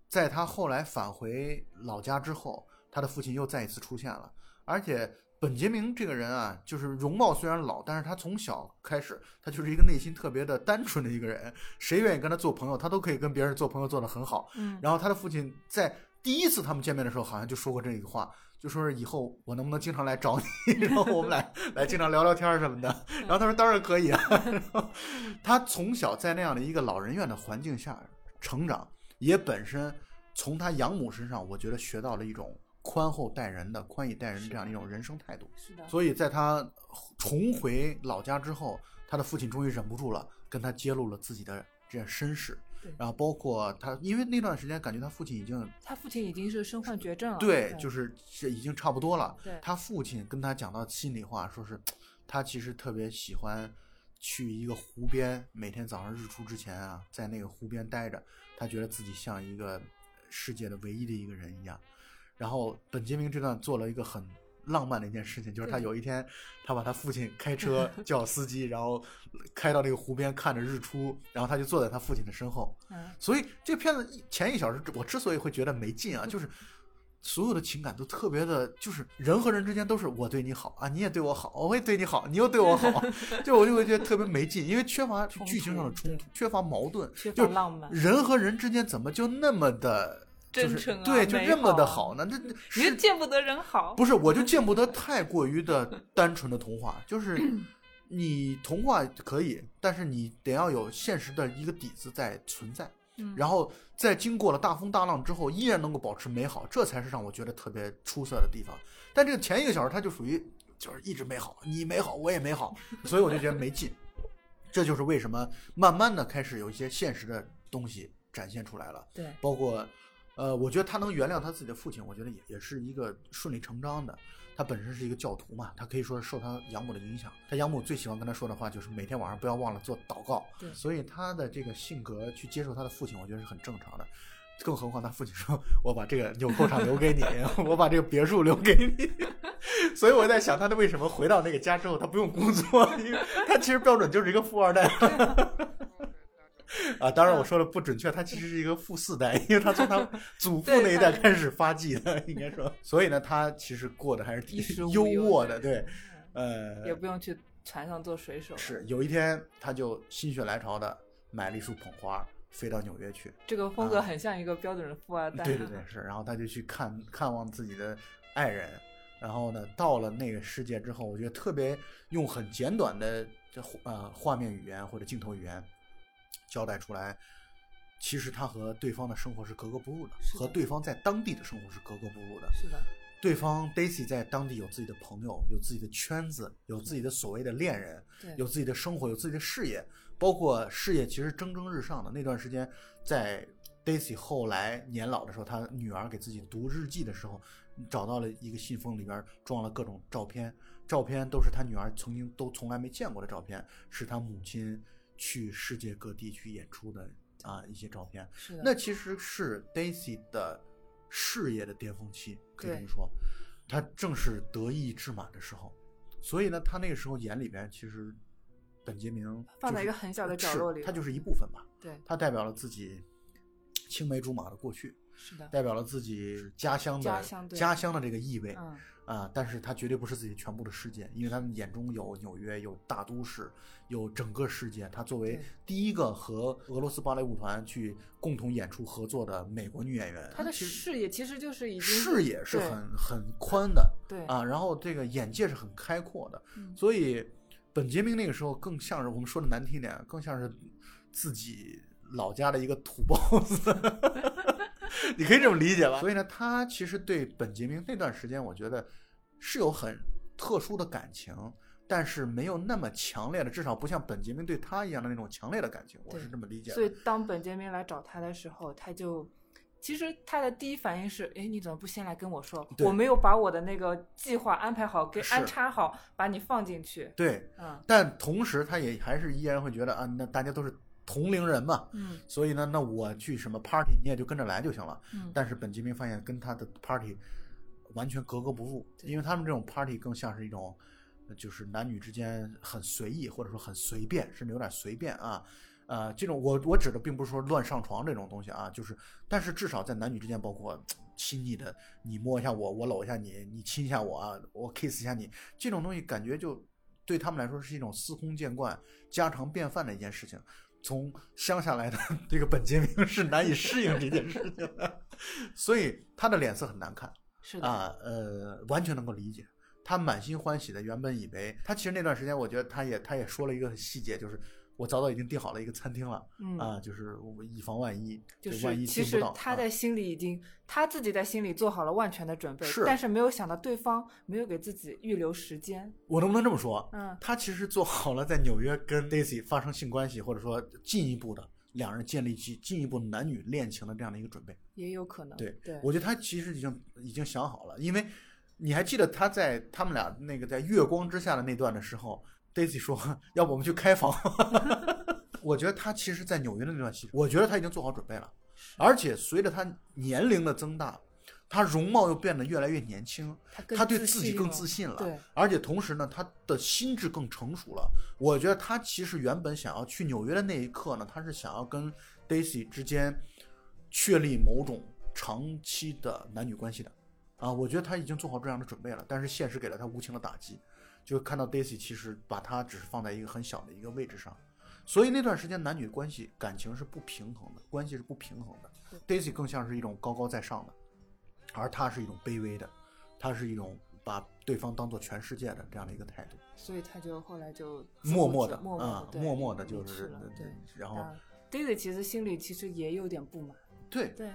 在他后来返回老家之后，他的父亲又再一次出现了，而且本杰明这个人啊，就是容貌虽然老，但是他从小开始，他就是一个内心特别的单纯的一个人，谁愿意跟他做朋友，他都可以跟别人做朋友做得很好，嗯，然后他的父亲在第一次他们见面的时候，好像就说过这个话。就说是以后我能不能经常来找你，然后我们来来经常聊聊天什么的。然后他说当然可以啊。他从小在那样的一个老人院的环境下成长，也本身从他养母身上，我觉得学到了一种宽厚待人的、宽以待人这样一种人生态度。是的。所以在他重回老家之后，他的父亲终于忍不住了，跟他揭露了自己的这样身世。然后包括他，因为那段时间感觉他父亲已经，他父亲已经是身患绝症了。对，就是是已经差不多了。对，他父亲跟他讲到心里话，说是他其实特别喜欢去一个湖边，每天早上日出之前啊，在那个湖边待着，他觉得自己像一个世界的唯一的一个人一样。然后本杰明这段做了一个很。浪漫的一件事情，就是他有一天，他把他父亲开车 叫司机，然后开到那个湖边看着日出，然后他就坐在他父亲的身后。所以这片子前一小时，我之所以会觉得没劲啊，就是所有的情感都特别的，就是人和人之间都是我对你好啊，你也对我好，我也对你好，你又对我好，就我就会觉得特别没劲，因为缺乏剧情上的冲突，缺乏矛盾，缺乏浪漫。人和人之间怎么就那么的？真诚啊，对，就这么的好呢？那你见不得人好，不是？我就见不得太过于的单纯的童话。就是 你童话可以，但是你得要有现实的一个底子在存在，然后在经过了大风大浪之后，依然能够保持美好，这才是让我觉得特别出色的地方。但这个前一个小时，它就属于就是一直美好，你美好，我也美好，所以我就觉得没劲。这就是为什么慢慢的开始有一些现实的东西。展现出来了。对，包括，呃，我觉得他能原谅他自己的父亲，我觉得也也是一个顺理成章的。他本身是一个教徒嘛，他可以说是受他养母的影响。他养母最喜欢跟他说的话就是每天晚上不要忘了做祷告。对，所以他的这个性格去接受他的父亲，我觉得是很正常的。更何况他父亲说：“我把这个纽扣厂留给你，我把这个别墅留给你。”所以我在想，他为什么回到那个家之后他不用工作？因为他其实标准就是一个富二代。啊，当然我说的不准确，他其实是一个富四代，因为他从他祖 父那一代开始发迹的，应该说。所以呢，他其实过得还是挺优渥的，对，呃，也不用去船上做水手。是，有一天他就心血来潮的买了一束捧花，飞到纽约去。这个风格很像一个标准的富二代。对对对，是。然后他就去看看望自己的爱人，然后呢，到了那个世界之后，我觉得特别用很简短的这呃画面语言或者镜头语言。交代出来，其实他和对方的生活是格格不入的，和对方在当地的生活是格格不入的。是的，对方 Daisy 在当地有自己的朋友，有自己的圈子，有自己的所谓的恋人，有自己的生活，有自己的事业，包括事业其实蒸蒸日上的那段时间，在 Daisy 后来年老的时候，他女儿给自己读日记的时候，找到了一个信封，里边装了各种照片，照片都是他女儿曾经都从来没见过的照片，是他母亲。去世界各地去演出的啊一些照片，是的，那其实是 Daisy 的事业的巅峰期，可以这么说，他正是得意至满的时候，所以呢，他那个时候眼里边其实本杰明放在一个很小的角落里，他就是一部分吧，对，他代表了自己青梅竹马的过去，是的，代表了自己家乡的家乡的这个意味，嗯。啊！但是他绝对不是自己全部的世界，因为他们眼中有纽约，有大都市，有整个世界。他作为第一个和俄罗斯芭蕾舞团去共同演出合作的美国女演员，她的视野其实就是已经视野是很很宽的，对啊，然后这个眼界是很开阔的。所以本杰明那个时候更像是我们说的难听点，更像是自己老家的一个土包子。你可以这么理解吧。所以呢，他其实对本杰明那段时间，我觉得是有很特殊的感情，但是没有那么强烈的，至少不像本杰明对他一样的那种强烈的感情。我是这么理解的。所以当本杰明来找他的时候，他就其实他的第一反应是：哎，你怎么不先来跟我说？我没有把我的那个计划安排好，给安插好，把你放进去。对，嗯。但同时，他也还是依然会觉得啊，那大家都是。同龄人嘛，嗯，所以呢，那我去什么 party，你也就跟着来就行了。嗯，但是本杰明发现跟他的 party 完全格格不入，因为他们这种 party 更像是一种，就是男女之间很随意，或者说很随便，甚至有点随便啊。呃，这种我我指的并不是说乱上床这种东西啊，就是，但是至少在男女之间，包括亲昵的，你摸一下我，我搂一下你，你亲一下我啊，我 kiss 一下你，这种东西感觉就对他们来说是一种司空见惯、家常便饭的一件事情。从乡下来的这个本杰明是难以适应这件事情的，所以他的脸色很难看。是的啊，呃，完全能够理解。他满心欢喜的，原本以为他其实那段时间，我觉得他也他也说了一个细节，就是。我早早已经订好了一个餐厅了，嗯啊，就是我以防万一，就是万一其实他在心里已经他自己在心里做好了万全的准备，是但是没有想到对方没有给自己预留时间。我能不能这么说？嗯，他其实做好了在纽约跟 Daisy 发生性关系，或者说进一步的两人建立起进一步男女恋情的这样的一个准备，也有可能。对对，我觉得他其实已经已经想好了，因为你还记得他在他们俩那个在月光之下的那段的时候，Daisy 说：“要不我们去开房。”我觉得他其实，在纽约的那段期，我觉得他已经做好准备了，而且随着他年龄的增大，他容貌又变得越来越年轻，他对自己更自信了，对，而且同时呢，他的心智更成熟了。我觉得他其实原本想要去纽约的那一刻呢，他是想要跟 Daisy 之间确立某种长期的男女关系的，啊，我觉得他已经做好这样的准备了，但是现实给了他无情的打击，就看到 Daisy 其实把他只是放在一个很小的一个位置上。所以那段时间男女关系感情是不平衡的，关系是不平衡的。Daisy 更像是一种高高在上的，而他是一种卑微的，他是一种把对方当做全世界的这样的一个态度。所以他就后来就默默的啊，默默的就是对。然后 Daisy 其实心里其实也有点不满。对对，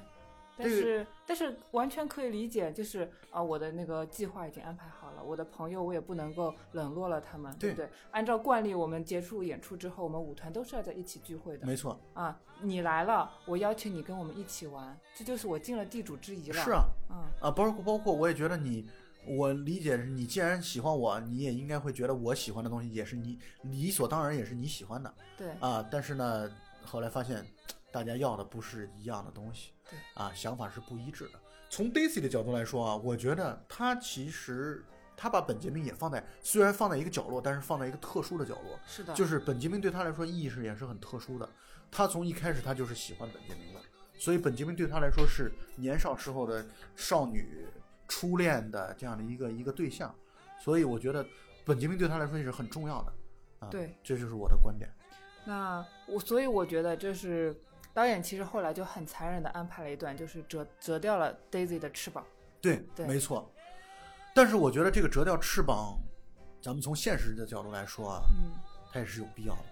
但是但是完全可以理解，就是啊，我的那个计划已经安排好了，我的朋友我也不能够冷落了他们，对不对？按照惯例，我们结束演出之后，我们舞团都是要在一起聚会的。没错。啊，你来了，我邀请你跟我们一起玩，这就是我尽了地主之谊了。是啊，啊啊，包括包括，我也觉得你，我理解是，你既然喜欢我，你也应该会觉得我喜欢的东西也是你理所当然也是你喜欢的。对。啊，但是呢，后来发现。大家要的不是一样的东西，对啊，想法是不一致的。从 Daisy 的角度来说啊，我觉得他其实他把本杰明也放在，虽然放在一个角落，但是放在一个特殊的角落。是的，就是本杰明对他来说意义是也是很特殊的。他从一开始他就是喜欢本杰明的，所以本杰明对他来说是年少时候的少女初恋的这样的一个一个对象。所以我觉得本杰明对他来说也是很重要的。啊，对，这就是我的观点。那我所以我觉得这是。导演其实后来就很残忍的安排了一段，就是折折掉了 Daisy 的翅膀。对，没错。但是我觉得这个折掉翅膀，咱们从现实的角度来说啊，嗯，它也是有必要的，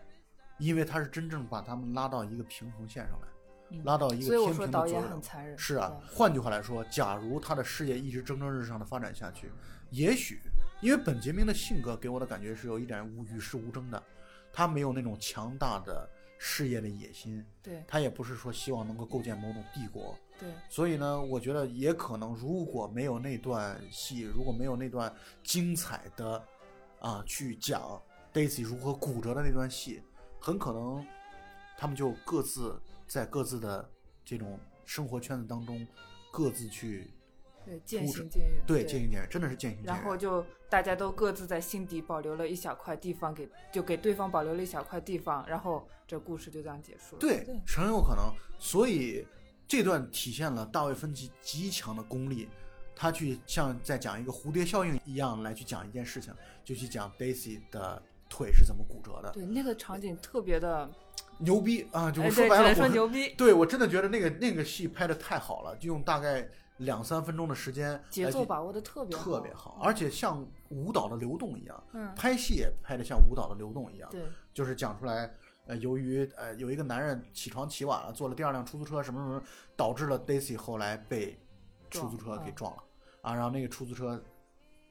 因为它是真正把他们拉到一个平衡线上来，拉到一个天平的左右。很残忍。是啊，换句话来说，假如他的事业一直蒸蒸日上的发展下去，也许因为本杰明的性格给我的感觉是有一点无与世无争的，他没有那种强大的。事业的野心，对他也不是说希望能够构建某种帝国，对，所以呢，我觉得也可能，如果没有那段戏，如果没有那段精彩的啊，去讲 Daisy 如何骨折的那段戏，很可能他们就各自在各自的这种生活圈子当中，各自去。对，渐行渐远。对，渐行渐远，真的是渐行渐远。然后就大家都各自在心底保留了一小块地方，给就给对方保留了一小块地方，然后这故事就这样结束了。对，很有可能。所以这段体现了大卫芬奇极强的功力，他去像在讲一个蝴蝶效应一样来去讲一件事情，就去讲 Daisy 的腿是怎么骨折的。对，那个场景特别的牛逼啊！就说白了，说牛逼。对我真的觉得那个那个戏拍的太好了，就用大概。两三分钟的时间，节奏把握的特别特别好，而且像舞蹈的流动一样，嗯，拍戏也拍的像舞蹈的流动一样，对，就是讲出来，呃，由于呃有一个男人起床起晚了，坐了第二辆出租车，什么什么，导致了 Daisy 后来被出租车给撞了，啊，然后那个出租车，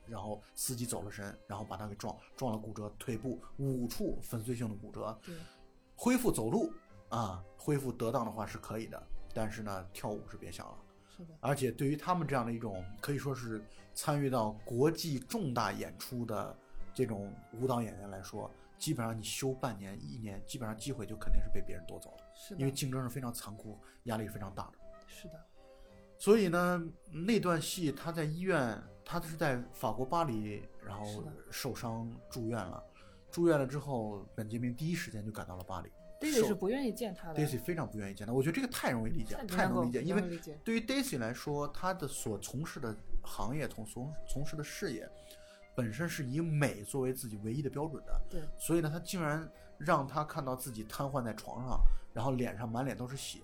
然后司机走了神，然后把他给撞，撞了骨折，腿部五处粉碎性的骨折，对，恢复走路啊，恢复得当的话是可以的，但是呢，跳舞是别想了。而且对于他们这样的一种可以说是参与到国际重大演出的这种舞蹈演员来说，基本上你休半年一年，基本上机会就肯定是被别人夺走了。是因为竞争是非常残酷，压力是非常大的。是的。所以呢，那段戏他在医院，他是在法国巴黎，然后受伤住院了。住院了之后，本杰明第一时间就赶到了巴黎。Daisy 是不愿意见他的。Daisy 非常不愿意见他，我觉得这个太容易理解，太能理解。因为对于 Daisy 来说，他的所从事的行业，从从从事的事业，本身是以美作为自己唯一的标准的。对。所以呢，他竟然让他看到自己瘫痪在床上，然后脸上满脸都是血。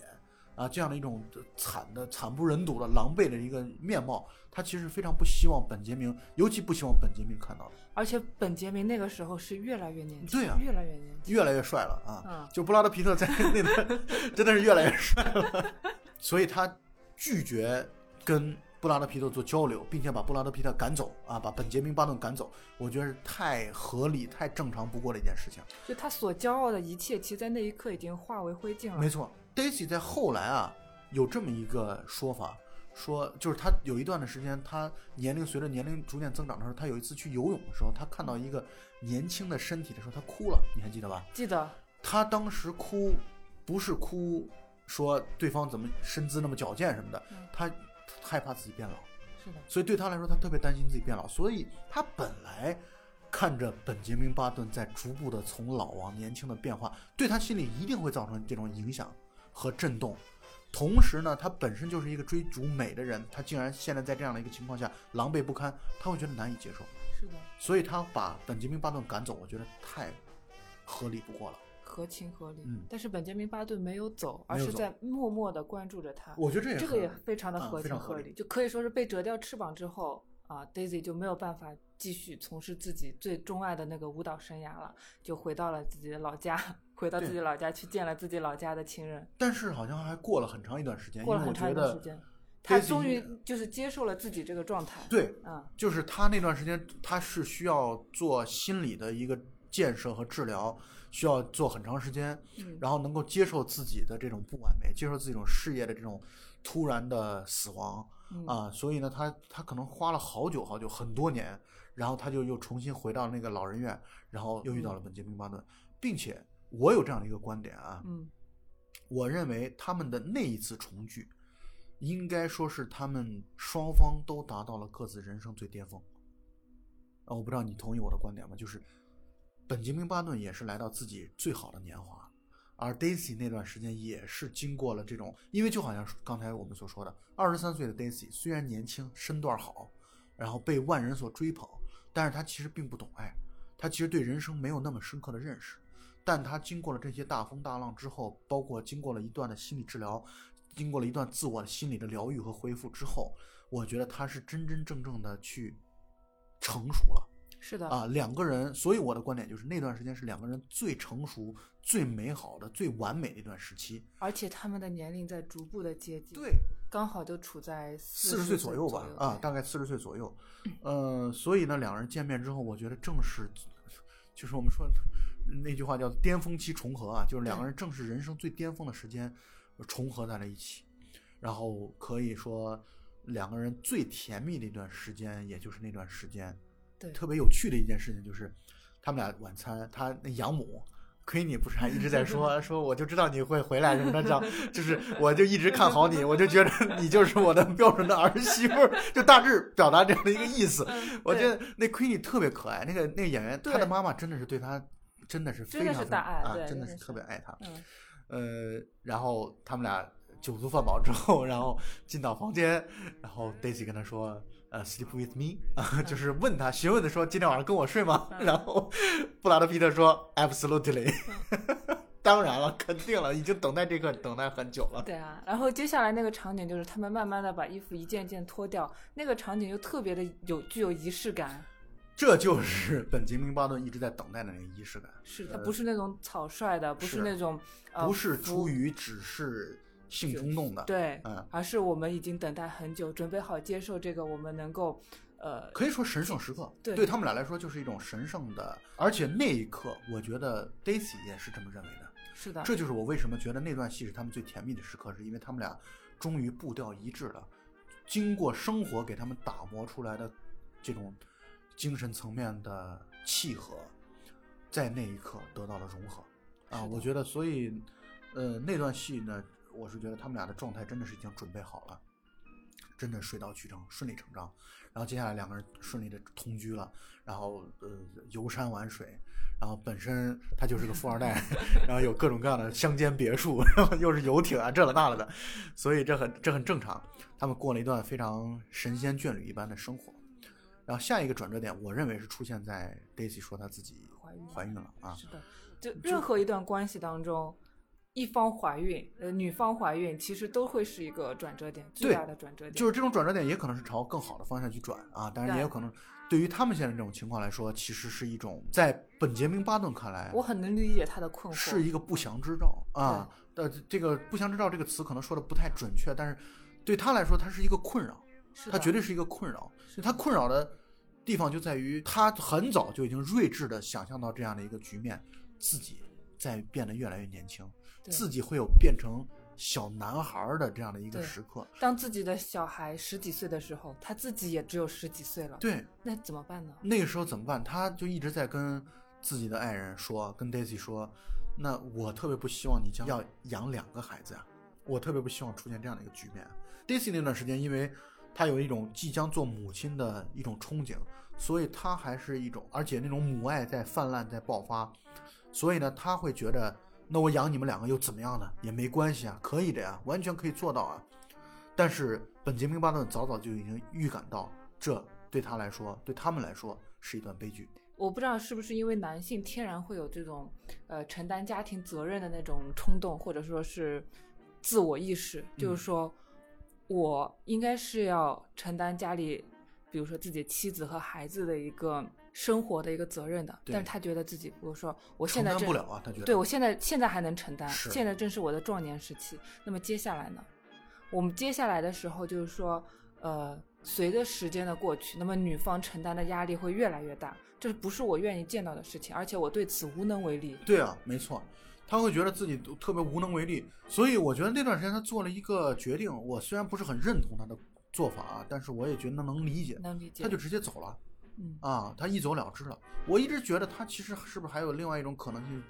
啊，这样的一种惨的、惨不忍睹的、狼狈的一个面貌，他其实非常不希望本杰明，尤其不希望本杰明看到。而且本杰明那个时候是越来越年轻，对啊，越来越年轻，越来越帅了啊！就布拉德皮特在那段真的是越来越帅了，所以他拒绝跟布拉德皮特做交流，并且把布拉德皮特赶走啊，把本杰明巴顿赶走，我觉得是太合理、太正常不过的一件事情。就他所骄傲的一切，其实在那一刻已经化为灰烬了。没错。Daisy 在后来啊，有这么一个说法，说就是他有一段的时间，他年龄随着年龄逐渐增长的时候，他有一次去游泳的时候，他看到一个年轻的身体的时候，他哭了，你还记得吧？记得。他当时哭，不是哭说对方怎么身姿那么矫健什么的，他害怕自己变老。是的。所以对他来说，他特别担心自己变老，所以他本来。看着本杰明·巴顿在逐步的从老往年轻的变化，对他心里一定会造成这种影响和震动。同时呢，他本身就是一个追逐美的人，他竟然现在在这样的一个情况下狼狈不堪，他会觉得难以接受。是的，所以他把本杰明·巴顿赶走，我觉得太合理不过了，合情合理。嗯，但是本杰明·巴顿没有走，而是在默默的关注着他。我觉得这也这个也非常的合情合理，就可以说是被折掉翅膀之后啊，Daisy 就没有办法。继续从事自己最钟爱的那个舞蹈生涯了，就回到了自己的老家，回到自己老家去见了自己老家的亲人。但是好像还过了很长一段时间，过了很长一段时间。他终于就是接受了自己这个状态。对，嗯，就是他那段时间他是需要做心理的一个建设和治疗，需要做很长时间，然后能够接受自己的这种不完美，接受自己这种事业的这种突然的死亡啊，所以呢，他他可能花了好久好久很多年，然后他就又重新回到那个老人院，然后又遇到了本杰明巴顿，并且我有这样的一个观点啊，嗯，我认为他们的那一次重聚。应该说是他们双方都达到了各自人生最巅峰。啊，我不知道你同意我的观点吗？就是本杰明·巴顿也是来到自己最好的年华，而 Daisy 那段时间也是经过了这种，因为就好像刚才我们所说的，二十三岁的 Daisy 虽然年轻、身段好，然后被万人所追捧，但是他其实并不懂爱，他其实对人生没有那么深刻的认识，但他经过了这些大风大浪之后，包括经过了一段的心理治疗。经过了一段自我的心理的疗愈和恢复之后，我觉得他是真真正正的去成熟了。是的啊，两个人，所以我的观点就是那段时间是两个人最成熟、最美好的、最完美的一段时期。而且他们的年龄在逐步的接近，对，刚好就处在四十岁左右吧，啊，大概四十岁左右。呃，所以呢，两个人见面之后，我觉得正是，就是我们说那句话叫巅峰期重合啊，就是两个人正是人生最巅峰的时间。重合在了一起，然后可以说两个人最甜蜜的一段时间，也就是那段时间。对，特别有趣的一件事情就是，他们俩晚餐，他那养母亏你不是还一直在说 说，我就知道你会回来什么的，这样就是我就一直看好你，我就觉得你就是我的标准的儿媳妇，就大致表达这样的一个意思。我觉得那亏你特别可爱，那个那个演员，他的妈妈真的是对他真的是非常大爱啊，真的是特别爱他。嗯。呃，然后他们俩酒足饭饱之后，然后进到房间，然后 Daisy 跟他说：“呃，sleep with me 啊，就是问他询问的说今天晚上跟我睡吗？”然后布拉德皮特说：“Absolutely，当然了，肯定了，已经等待这个等待很久了。”对啊，然后接下来那个场景就是他们慢慢的把衣服一件件脱掉，那个场景就特别的有具有仪式感。这就是本杰明·巴顿一直在等待的那个仪式感。是，他不是那种草率的，不是那种，不是出于只是性冲动的，对，嗯，而是我们已经等待很久，准备好接受这个，我们能够，呃，可以说神圣时刻。对，对他们俩来说就是一种神圣的，而且那一刻，我觉得 Daisy 也是这么认为的。是的，这就是我为什么觉得那段戏是他们最甜蜜的时刻，是因为他们俩终于步调一致了，经过生活给他们打磨出来的这种。精神层面的契合，在那一刻得到了融合，啊，我觉得，所以，呃，那段戏呢，我是觉得他们俩的状态真的是已经准备好了，真的水到渠成，顺理成章。然后接下来两个人顺利的同居了，然后呃游山玩水，然后本身他就是个富二代，然后有各种各样的乡间别墅，然后又是游艇啊这了那了的，所以这很这很正常。他们过了一段非常神仙眷侣一般的生活。然后下一个转折点，我认为是出现在 Daisy 说她自己怀孕怀孕了啊。是的，就任何一段关系当中，一方怀孕，呃，女方怀孕，其实都会是一个转折点，巨大的转折点。就是这种转折点，也可能是朝更好的方向去转啊。当然，也有可能对于他们现在这种情况来说，其实是一种在本杰明巴顿看来，我很能理解他的困惑，是一个不祥之兆啊。呃，这个不祥之兆这个词可能说的不太准确，但是对他来说，他是一个困扰，他绝对是一个困扰，他困扰的。地方就在于他很早就已经睿智的想象到这样的一个局面，自己在变得越来越年轻，自己会有变成小男孩的这样的一个时刻。当自己的小孩十几岁的时候，他自己也只有十几岁了。对，那怎么办呢？那个时候怎么办？他就一直在跟自己的爱人说，跟 Daisy 说：“那我特别不希望你将要养两个孩子呀，我特别不希望出现这样的一个局面。”Daisy 那段时间，因为她有一种即将做母亲的一种憧憬。所以他还是一种，而且那种母爱在泛滥，在爆发，所以呢，他会觉得，那我养你们两个又怎么样呢？也没关系啊，可以的呀，完全可以做到啊。但是本杰明巴顿早早就已经预感到，这对他来说，对他们来说是一段悲剧。我不知道是不是因为男性天然会有这种，呃，承担家庭责任的那种冲动，或者说是自我意识，就是说我应该是要承担家里。比如说自己妻子和孩子的一个生活的一个责任的，但是他觉得自己，比如说我现在承担不了啊，他觉得，对我现在现在还能承担，现在正是我的壮年时期。那么接下来呢，我们接下来的时候就是说，呃，随着时间的过去，那么女方承担的压力会越来越大，这不是我愿意见到的事情，而且我对此无能为力。对啊，没错，他会觉得自己特别无能为力，所以我觉得那段时间他做了一个决定，我虽然不是很认同他的做法啊，但是我也觉得能理解，能理解，他就直接走了，嗯啊，他一走了之了。我一直觉得他其实是不是还有另外一种可能性，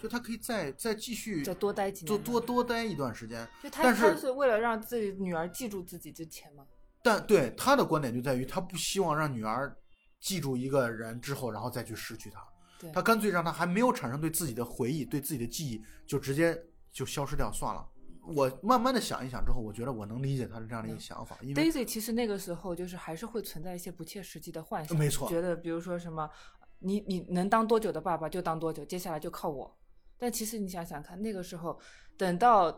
就他可以再再继续再多待几年，多多多待一段时间。就他但是他是为了让自己女儿记住自己之前吗？但对他的观点就在于，他不希望让女儿记住一个人之后，然后再去失去他。对，他干脆让他还没有产生对自己的回忆、对自己的记忆，就直接就消失掉算了。我慢慢的想一想之后，我觉得我能理解他的这样的一个想法，因为 Daisy 其实那个时候就是还是会存在一些不切实际的幻想，没错觉得比如说什么，你你能当多久的爸爸就当多久，接下来就靠我。但其实你想想看，那个时候等到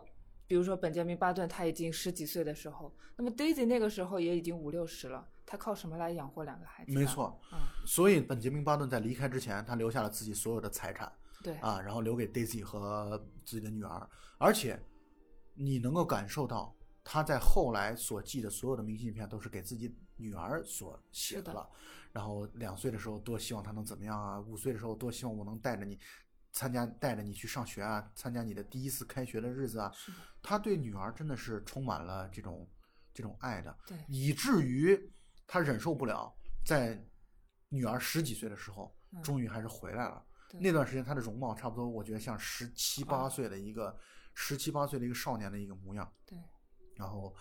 比如说本杰明巴顿他已经十几岁的时候，那么 Daisy 那个时候也已经五六十了，他靠什么来养活两个孩子？没，错。嗯，所以本杰明巴顿在离开之前，他留下了自己所有的财产对，啊，然后留给 Daisy 和自己的女儿，而且你能够感受到他在后来所寄的所有的明信片都是给自己女儿所写是的的了。然后两岁的时候多希望他能怎么样啊，五岁的时候多希望我能带着你参加带着你去上学啊，参加你的第一次开学的日子啊。他对女儿真的是充满了这种这种爱的，对，以至于他忍受不了，在女儿十几岁的时候，嗯终于还是回来了。对那段时间，她的容貌差不多，我觉得像十七八啊岁的一个十七八岁的一个少年的一个模样。对，然后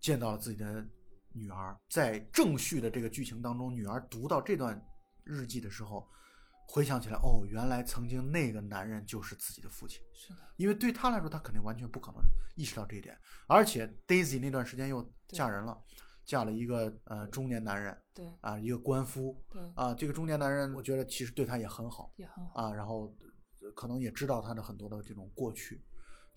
见到了自己的女儿，在正序的这个剧情当中，女儿读到这段日记的时候，回想起来，哦，原来曾经那个男人就是自己的父亲。是的，因为对他来说，他肯定完全不可能意识到这一点。而且 Daisy 那段时间又嫁人了，嫁了一个呃中年男人对啊，一个官夫对，啊。这个中年男人，我觉得其实对他也很好也很好，啊，然后呃可能也知道他的很多的这种过去。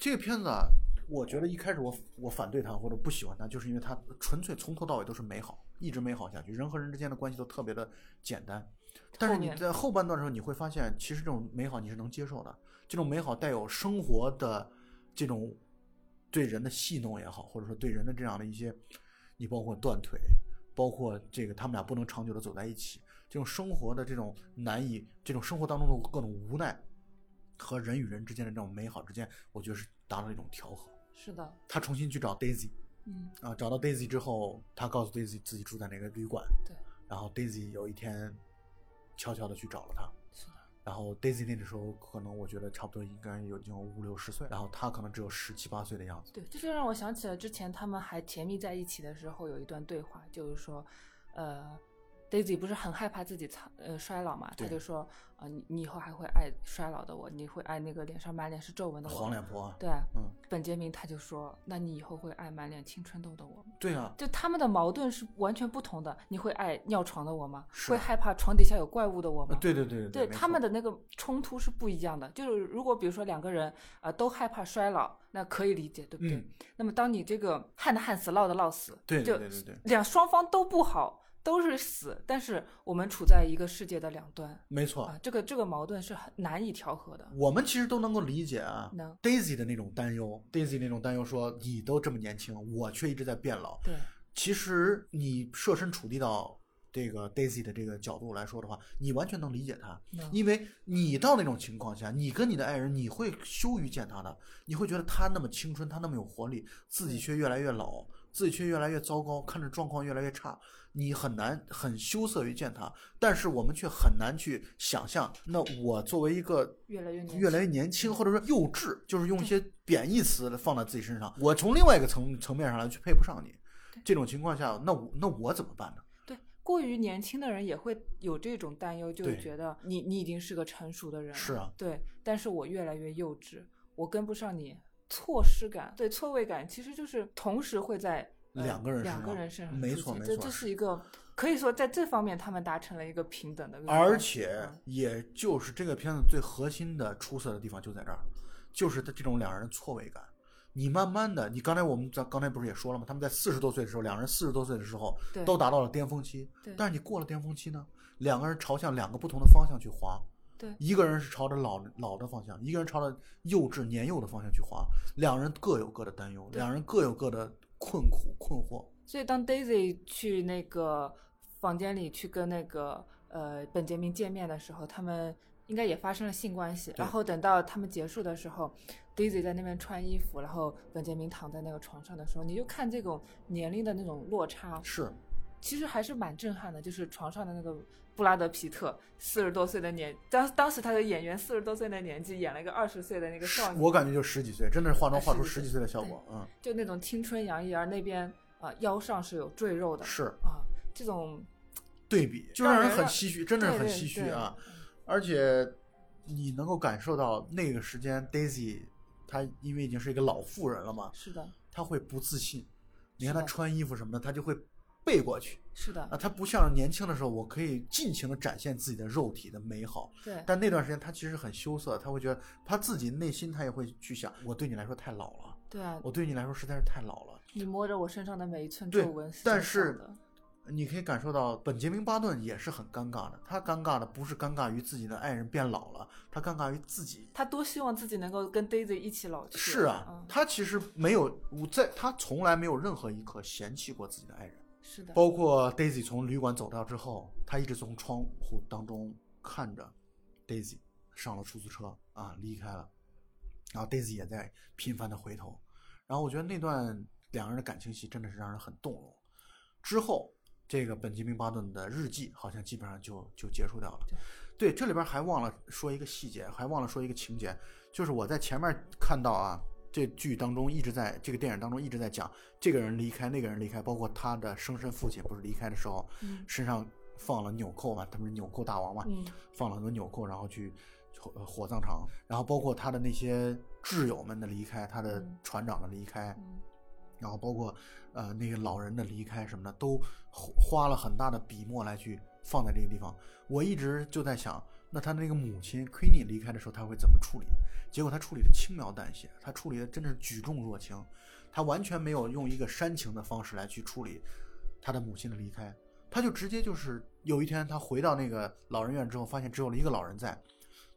这个片子啊，我觉得一开始我我反对它或者不喜欢它，就是因为它纯粹从头到尾都是美好，一直美好下去，人和人之间的关系都特别的简单。但是你在后半段的时候，你会发现，其实这种美好你是能接受的，这种美好带有生活的这种对人的戏弄也好，或者说对人的这样的一些，你包括断腿，包括这个他们俩不能长久的走在一起，这种生活的这种难以，这种生活当中的各种无奈和人与人之间的这种美好之间，我觉得是达到了一种调和。是的，他重新去找 Daisy 嗯，啊，找到 Daisy 之后，他告诉 Daisy 自己住在哪个旅馆，对，然后 Daisy 有一天悄悄的去找了他，是的，然后 Daisy 那个时候可能我觉得差不多应该有已经有五六十岁，然后他可能只有十七八岁的样子。对，这就让我想起了之前他们还甜蜜在一起的时候，有一段对话，就是说，呃，Daisy 不是很害怕自己苍呃衰老嘛，他就说，呃，你你以后还会爱衰老的我，你会爱那个脸上满脸是皱纹的我。黄脸婆啊，对，嗯，本杰明他就说，那你以后会爱满脸青春痘的我吗？对啊，就他们的矛盾是完全不同的。你会爱尿床的我吗？是会害怕床底下有怪物的我吗？呃对对对对没错他们的那个冲突是不一样的。就是如果比如说两个人啊、呃都害怕衰老，那可以理解，对不对？嗯那么当你这个旱的旱死，涝的涝死，对就对对对对，两双方都不好，都是死，但是我们处在一个世界的两端没错。啊，这个这个矛盾是很难以调和的。我们其实都能够理解啊能，Daisy 的那种担忧，Daisy 那种担忧说你都这么年轻，我却一直在变老。对，其实你设身处地到这个 Daisy 的这个角度来说的话，你完全能理解他，因为你到那种情况下，你跟你的爱人，你会羞于见他的，你会觉得他那么青春，他那么有活力，自己却越来越老，自己却越来越糟糕，看着状况越来越差，你很难很羞涩于见他。但是我们却很难去想象，那我作为一个越来越年越来越轻年轻，或者说幼稚，就是用一些贬义词放在自己身上。我从另外一个层层面上来去配不上你，这种情况下，那我那我怎么办呢？对，过于年轻的人也会有这种担忧，就是觉得你你已经是个成熟的人了，是啊对，但是我越来越幼稚，我跟不上你，错失感，对，错位感，其实就是同时会在。呃两个人身两个上人身上没错没错这是一个可以说在这方面他们达成了一个平等的而且嗯，也就是这个片子最核心的出色的地方就在这儿，就是他这种两人的错位感。你慢慢的，你刚才我们在刚才不是也说了吗？他们在四十多岁的时候，两人四十多岁的时候都达到了巅峰期。但是你过了巅峰期呢，两个人朝向两个不同的方向去滑。对一个人是朝着老老的方向，一个人朝着幼稚年幼的方向去滑，两人各有各的担忧，两人各有各的困苦困惑。所以当 Daisy 去那个房间里去跟那个呃本杰明见面的时候，他们应该也发生了性关系。然后等到他们结束的时候，Daisy 在那边穿衣服，然后本杰明躺在那个床上的时候，你就看这种年龄的那种落差，是，其实还是蛮震撼的。就是床上的那个布拉德皮特，四十多岁的年，当当时他的演员四十多岁的年纪，演了一个二十岁的那个少年，我感觉就十几岁，真的是化妆化出十几岁的效果，嗯，就那种青春洋溢，而那边。啊，腰上是有赘肉的，是啊，这种对比就让人很唏嘘，真的是很唏嘘啊！而且你能够感受到那个时间，Daisy 她因为已经是一个老妇人了嘛，是的，她会不自信。你看她穿衣服什么的，她就会背过去，是的啊，他不像年轻的时候，我可以尽情的展现自己的肉体的美好。对，但那段时间他其实很羞涩，他会觉得他自己内心他也会去想，我对你来说太老了，对啊，我对你来说实在是太老了。你摸着我身上的每一寸皱纹，但是你可以感受到本杰明·巴顿也是很尴尬的。他尴尬的不是尴尬于自己的爱人变老了，他尴尬于自己。他多希望自己能够跟 Daisy 一起老去。是啊，他其实没有我在，他从来没有任何一刻嫌弃过自己的爱人。是的，包括 Daisy 从旅馆走掉之后，他一直从窗户当中看着 Daisy 上了出租车啊离开了，然后 Daisy 也在频繁的回头。然后我觉得那段。两个人的感情戏真的是让人很动容。之后，这个本杰明·巴顿的日记好像基本上就就结束掉了。对，这里边还忘了说一个细节，还忘了说一个情节，就是我在前面看到啊，这剧当中一直在这个电影当中一直在讲这个人离开，那个人离开，包括他的生身父亲不是离开的时候，身上放了纽扣嘛，他们是纽扣大王嘛，放了很多纽扣，然后去火葬场，然后包括他的那些挚友们的离开，他的船长的离开。然后包括，呃，那个老人的离开什么的，都花了很大的笔墨来去放在这个地方。我一直就在想，那他那个母亲 Queenie 离开的时候，他会怎么处理？结果他处理的轻描淡写，他处理的真的是举重若轻，他完全没有用一个煽情的方式来去处理他的母亲的离开，他就直接就是有一天他回到那个老人院之后，发现只有了一个老人在，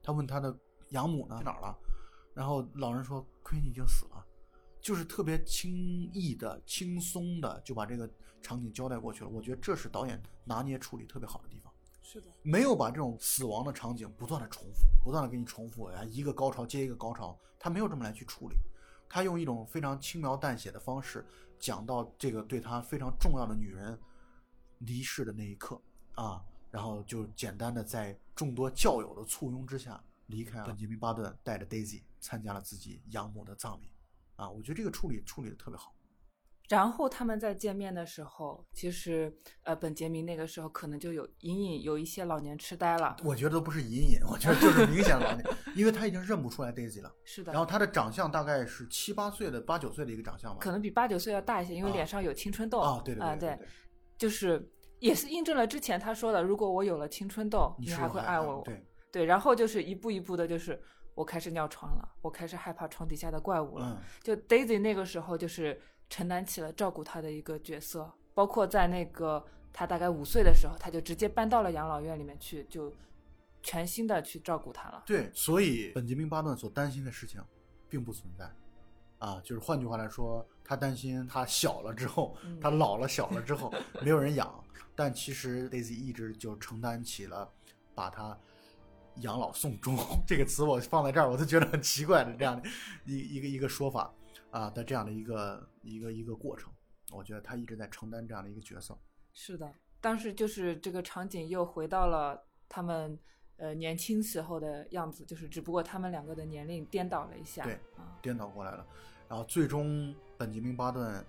他问他的养母呢去哪儿了，然后老人说 Queenie 已经死了。就是特别轻易的、轻松的就把这个场景交代过去了。我觉得这是导演拿捏处理特别好的地方。是的，没有把这种死亡的场景不断的重复、不断的给你重复呀，一个高潮接一个高潮，他没有这么来去处理。他用一种非常轻描淡写的方式讲到这个对他非常重要的女人离世的那一刻啊，然后就简单的在众多教友的簇拥之下离开了。本杰明·巴顿带着 Daisy 参加了自己养母的葬礼。啊，我觉得这个处理处理的特别好。然后他们在见面的时候，其实呃，本杰明那个时候可能就有隐隐有一些老年痴呆了。我觉得都不是隐隐，我觉得就是明显老年，因为他已经认不出来 Daisy 了。是的。然后他的长相大概是七八岁的八九岁的一个长相吧。可能比八九岁要大一些，因为脸上有青春痘。啊，对对对对。就是也是印证了之前他说的，如果我有了青春痘，你还会爱我。对对，然后就是一步一步的，就是。我开始尿床了，我开始害怕床底下的怪物了。就 Daisy 那个时候就是承担起了照顾他的一个角色，包括在那个他大概五岁的时候，他就直接搬到了养老院里面去，就全心的去照顾他了。对，所以本杰明·巴顿所担心的事情并不存在，啊，就是换句话来说，他担心他小了之后，他老了小了之后没有人养，但其实 Daisy 一直就承担起了把他。养老送终 这个词我放在这儿，我都觉得很奇怪的这样的一一个一个说法啊的这样的一个一个一个过程，我觉得他一直在承担这样的一个角色。是的，当时就是这个场景又回到了他们呃年轻时候的样子，就是只不过他们两个的年龄颠倒了一下，对，颠倒过来了。然后最终本杰明·巴顿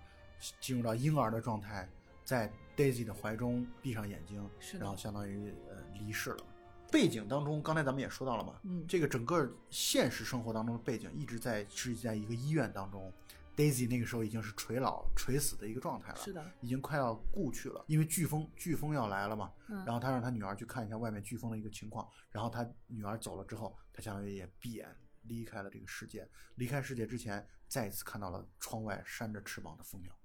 进入到婴儿的状态，在 Daisy 的怀中闭上眼睛，然后相当于呃离世了。背景当中，刚才咱们也说到了嘛，嗯，这个整个现实生活当中的背景一直在是在一个医院当中，Daisy 那个时候已经是垂老垂死的一个状态了，是的，已经快要故去了，因为飓风飓风要来了嘛，嗯，然后他让他女儿去看一下外面飓风的一个情况，然后他女儿走了之后，他相当于也闭眼离开了这个世界，离开世界之前，再一次看到了窗外扇着翅膀的蜂鸟，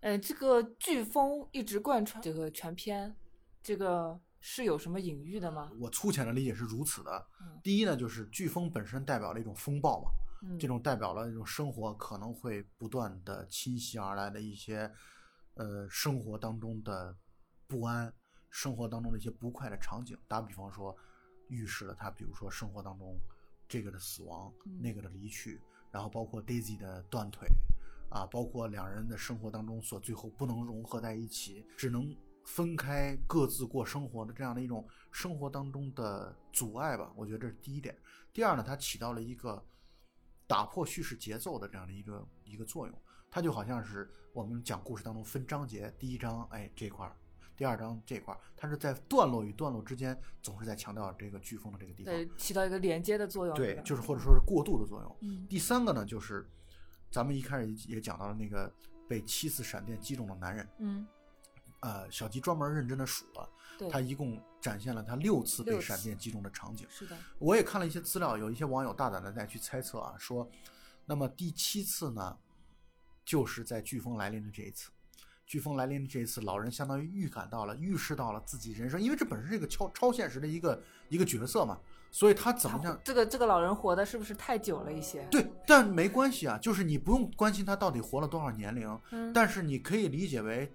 呃，这个飓风一直贯穿这个全篇，这个。是有什么隐喻的吗？我粗浅的理解是如此的。第一呢，就是飓风本身代表了一种风暴嘛，这种代表了这种生活可能会不断的侵袭而来的一些，呃，生活当中的不安，生活当中的一些不快的场景。打比方说，预示了他，比如说生活当中这个的死亡，那个的离去，然后包括 Daisy 的断腿，啊，包括两人的生活当中所最后不能融合在一起，只能分开各自过生活的这样的一种生活当中的阻碍吧。我觉得这是第一点。第二呢，它起到了一个。打破叙事节奏的这样的一个一个作用，它就好像是我们讲故事当中分章节，第一章哎这块儿，第二章这块儿，它是在段落与段落之间总是在强调这个飓风的这个地方，对，起到一个连接的作用，对，就是或者说是过渡的作用。嗯，第三个呢，就是咱们一开始也讲到了那个被七次闪电击中的男人，嗯，呃，小吉专门认真的数了。他一共展现了他六次被闪电击中的场景。是的，我也看了一些资料，有一些网友大胆的在去猜测啊，说，那么第七次呢，就是在飓风来临的这一次。飓风来临的这一次，老人相当于预感到了、预示到了自己人生，因为这本身是一个超超现实的一个一个角色嘛，所以他怎么样？这个这个老人活的是不是太久了一些？对，但没关系啊，就是你不用关心他到底活了多少年龄，但是你可以理解为。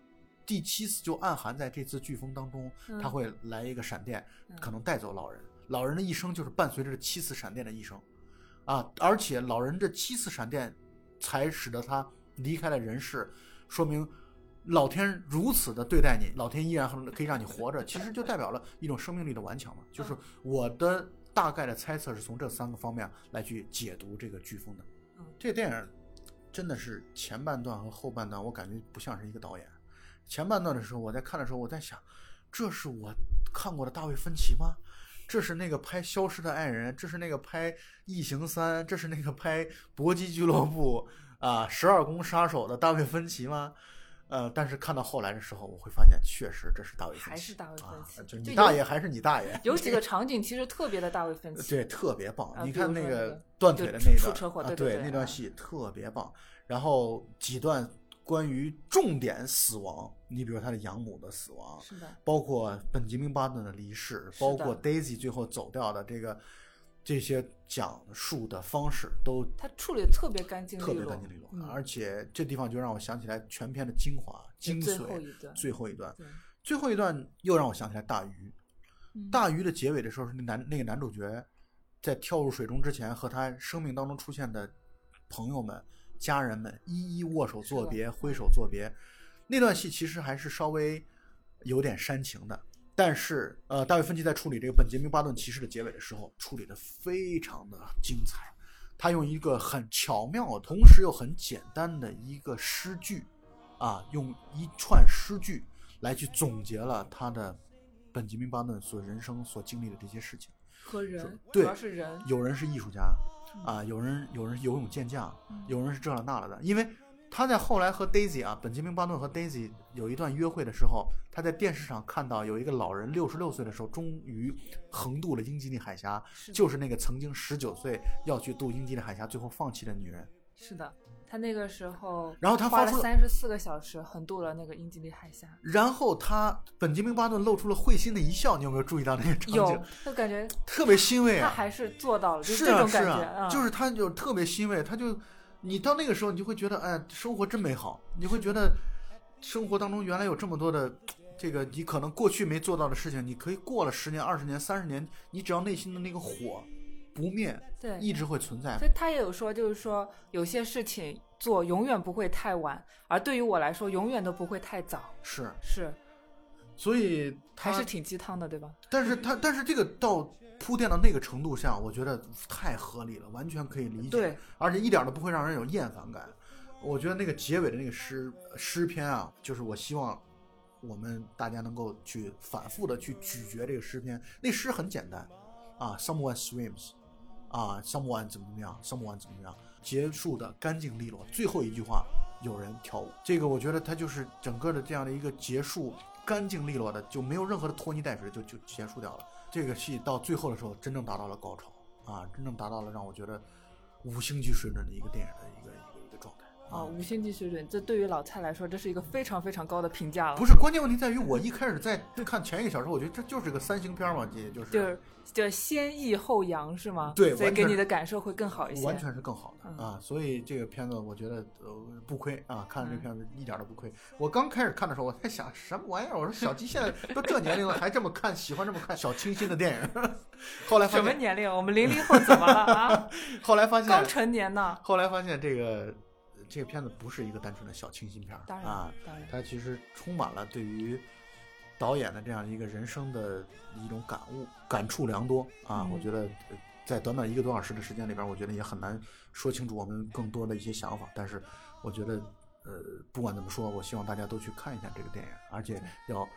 第七次就暗含在这次飓风当中，他会来一个闪电，可能带走老人。老人的一生就是伴随着七次闪电的一生，啊，而且老人这七次闪电才使得他离开了人世，说明老天如此的对待你，老天依然可以让你活着，其实就代表了一种生命力的顽强嘛。就是我的大概的猜测是从这三个方面来去解读这个飓风的。这个电影真的是前半段和后半段，我感觉不像是一个导演。前半段的时候，我在看的时候，我在想，这是我看过的大卫芬奇吗？这是那个拍《消失的爱人》，这是那个拍《异形三》，这是那个拍《搏击俱乐部》啊，《十二宫杀手》的大卫芬奇吗？呃，但是看到后来的时候，我会发现，确实这是大卫芬奇，还是大卫芬奇，就你大爷还是你大爷。有几个场景其实特别的大卫芬奇，对，特别棒。你看那个断腿的那段，对那段戏特别棒。然后几段。关于重点死亡，你比如他的养母的死亡，是的，包括本杰明巴顿的离世，包括 Daisy 最后走掉的这个这些讲述的方式，都他处理的特别干净特别干净利落。而且这地方就让我想起来全片的精华精髓，最后一段，最后一段又让我想起来大鱼。大鱼的结尾的时候，是那男那个男主角在跳入水中之前，和他生命当中出现的朋友们。家人们一一握手作别，挥手作别，那段戏其实还是稍微有点煽情的。但是，呃，大卫芬奇在处理这个本杰明巴顿骑士的结尾的时候，处理的非常的精彩。他用一个很巧妙，同时又很简单的一个诗句，啊，用一串诗句来去总结了他的本杰明巴顿所人生所经历的这些事情和人，主要是人，有人是艺术家。啊，有人有人游泳健将，有人是这了那了的。因为他在后来和 Daisy 啊，本杰明巴顿和 Daisy 有一段约会的时候，他在电视上看到有一个老人六十六岁的时候，终于横渡了英吉利海峡，就是那个曾经十九岁要去渡英吉利海峡，最后放弃的女人。是的。他那个时候，然后他花了三十四个小时横渡了那个英吉利海峡。然后他本杰明巴顿露出了会心的一笑，你有没有注意到那个场景？有，就感觉特别欣慰啊。他还是做到了，是啊是啊，就是他就特别欣慰，他就你到那个时候，你就会觉得哎，生活真美好，你会觉得生活当中原来有这么多的这个你可能过去没做到的事情，你可以过了十年、二十年、三十年，你只要内心的那个火。不灭，对，一直会存在。所以他也有说，就是说有些事情做永远不会太晚，而对于我来说，永远都不会太早。是是，所以还是挺鸡汤的，对吧？但是他但是这个到铺垫到那个程度下，我觉得太合理了，完全可以理解。对，而且一点都不会让人有厌烦感。我觉得那个结尾的那个诗诗篇啊，就是我希望我们大家能够去反复的去咀嚼这个诗篇。那诗很简单啊，Someone swims。啊，someone 怎么怎么样，someone 怎么怎么样，结束的干净利落。最后一句话，有人跳舞。这个我觉得它就是整个的这样的一个结束，干净利落的，就没有任何的拖泥带水，就就结束掉了。这个戏到最后的时候，真正达到了高潮啊，真正达到了让我觉得五星级水准的一个电影的。啊，五星级水准，这对于老蔡来说，这是一个非常非常高的评价了。不是，关键问题在于我一开始在看前一个小时，我觉得这就是个三星片嘛，也就是 就是就先抑后扬是吗？对，所以给你的感受会更好一些。完全是更好的啊，所以这个片子我觉得呃不亏啊，看这片子一点都不亏。我刚开始看的时候，我在想什么玩意儿？我说小鸡现在都这年龄了，还这么看，喜欢这么看小清新的电影。后来发现什么年龄？我们零零后怎么了啊？后来发现刚成年呢。后来发现这个。这个片子不是一个单纯的小清新片儿啊，它其实充满了对于导演的这样一个人生的一种感悟，感触良多啊。我觉得在短短一个多小时的时间里边，我觉得也很难说清楚我们更多的一些想法。但是我觉得，呃，不管怎么说，我希望大家都去看一下这个电影，而且要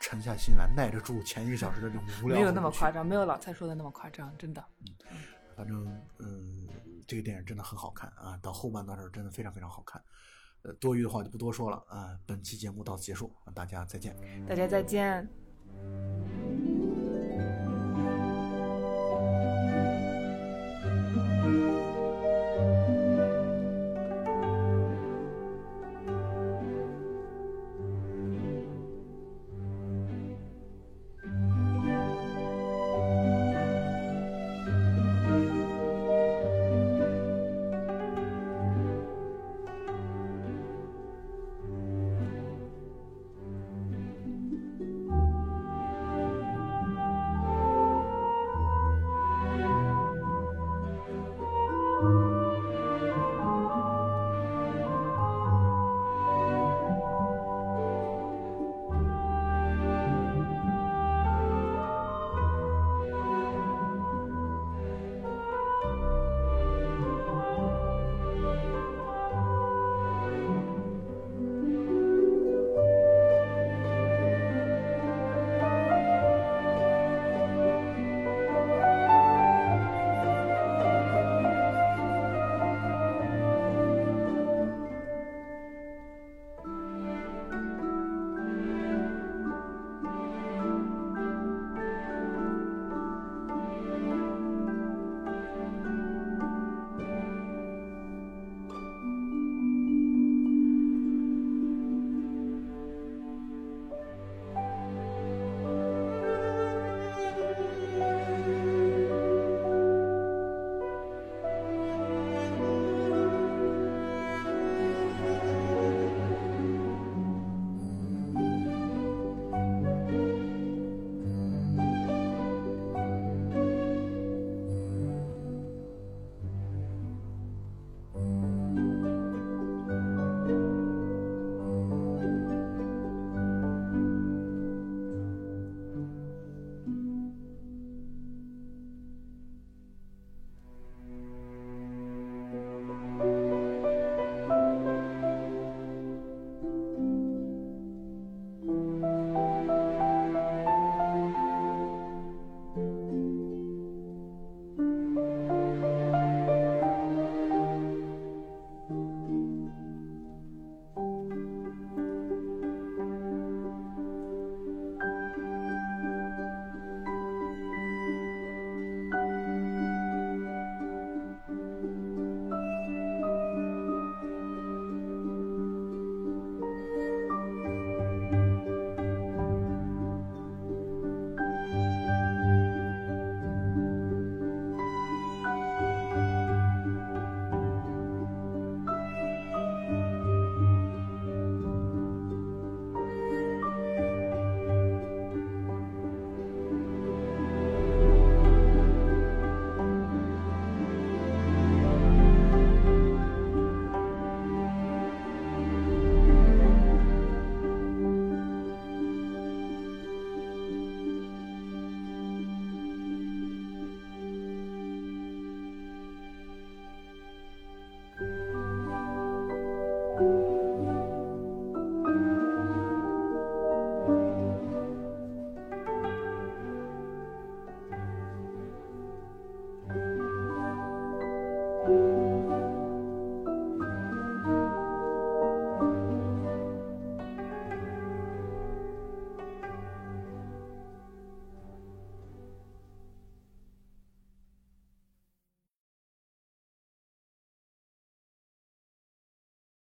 沉下心来，耐得住前一个小时的这种无聊。没有那么夸张，没有老蔡说的那么夸张，真的。嗯，反正嗯。这个电影真的很好看啊，到后半段时候真的非常非常好看。呃，多余的话就不多说了啊。本期节目到此结束，大家再见。大家再见。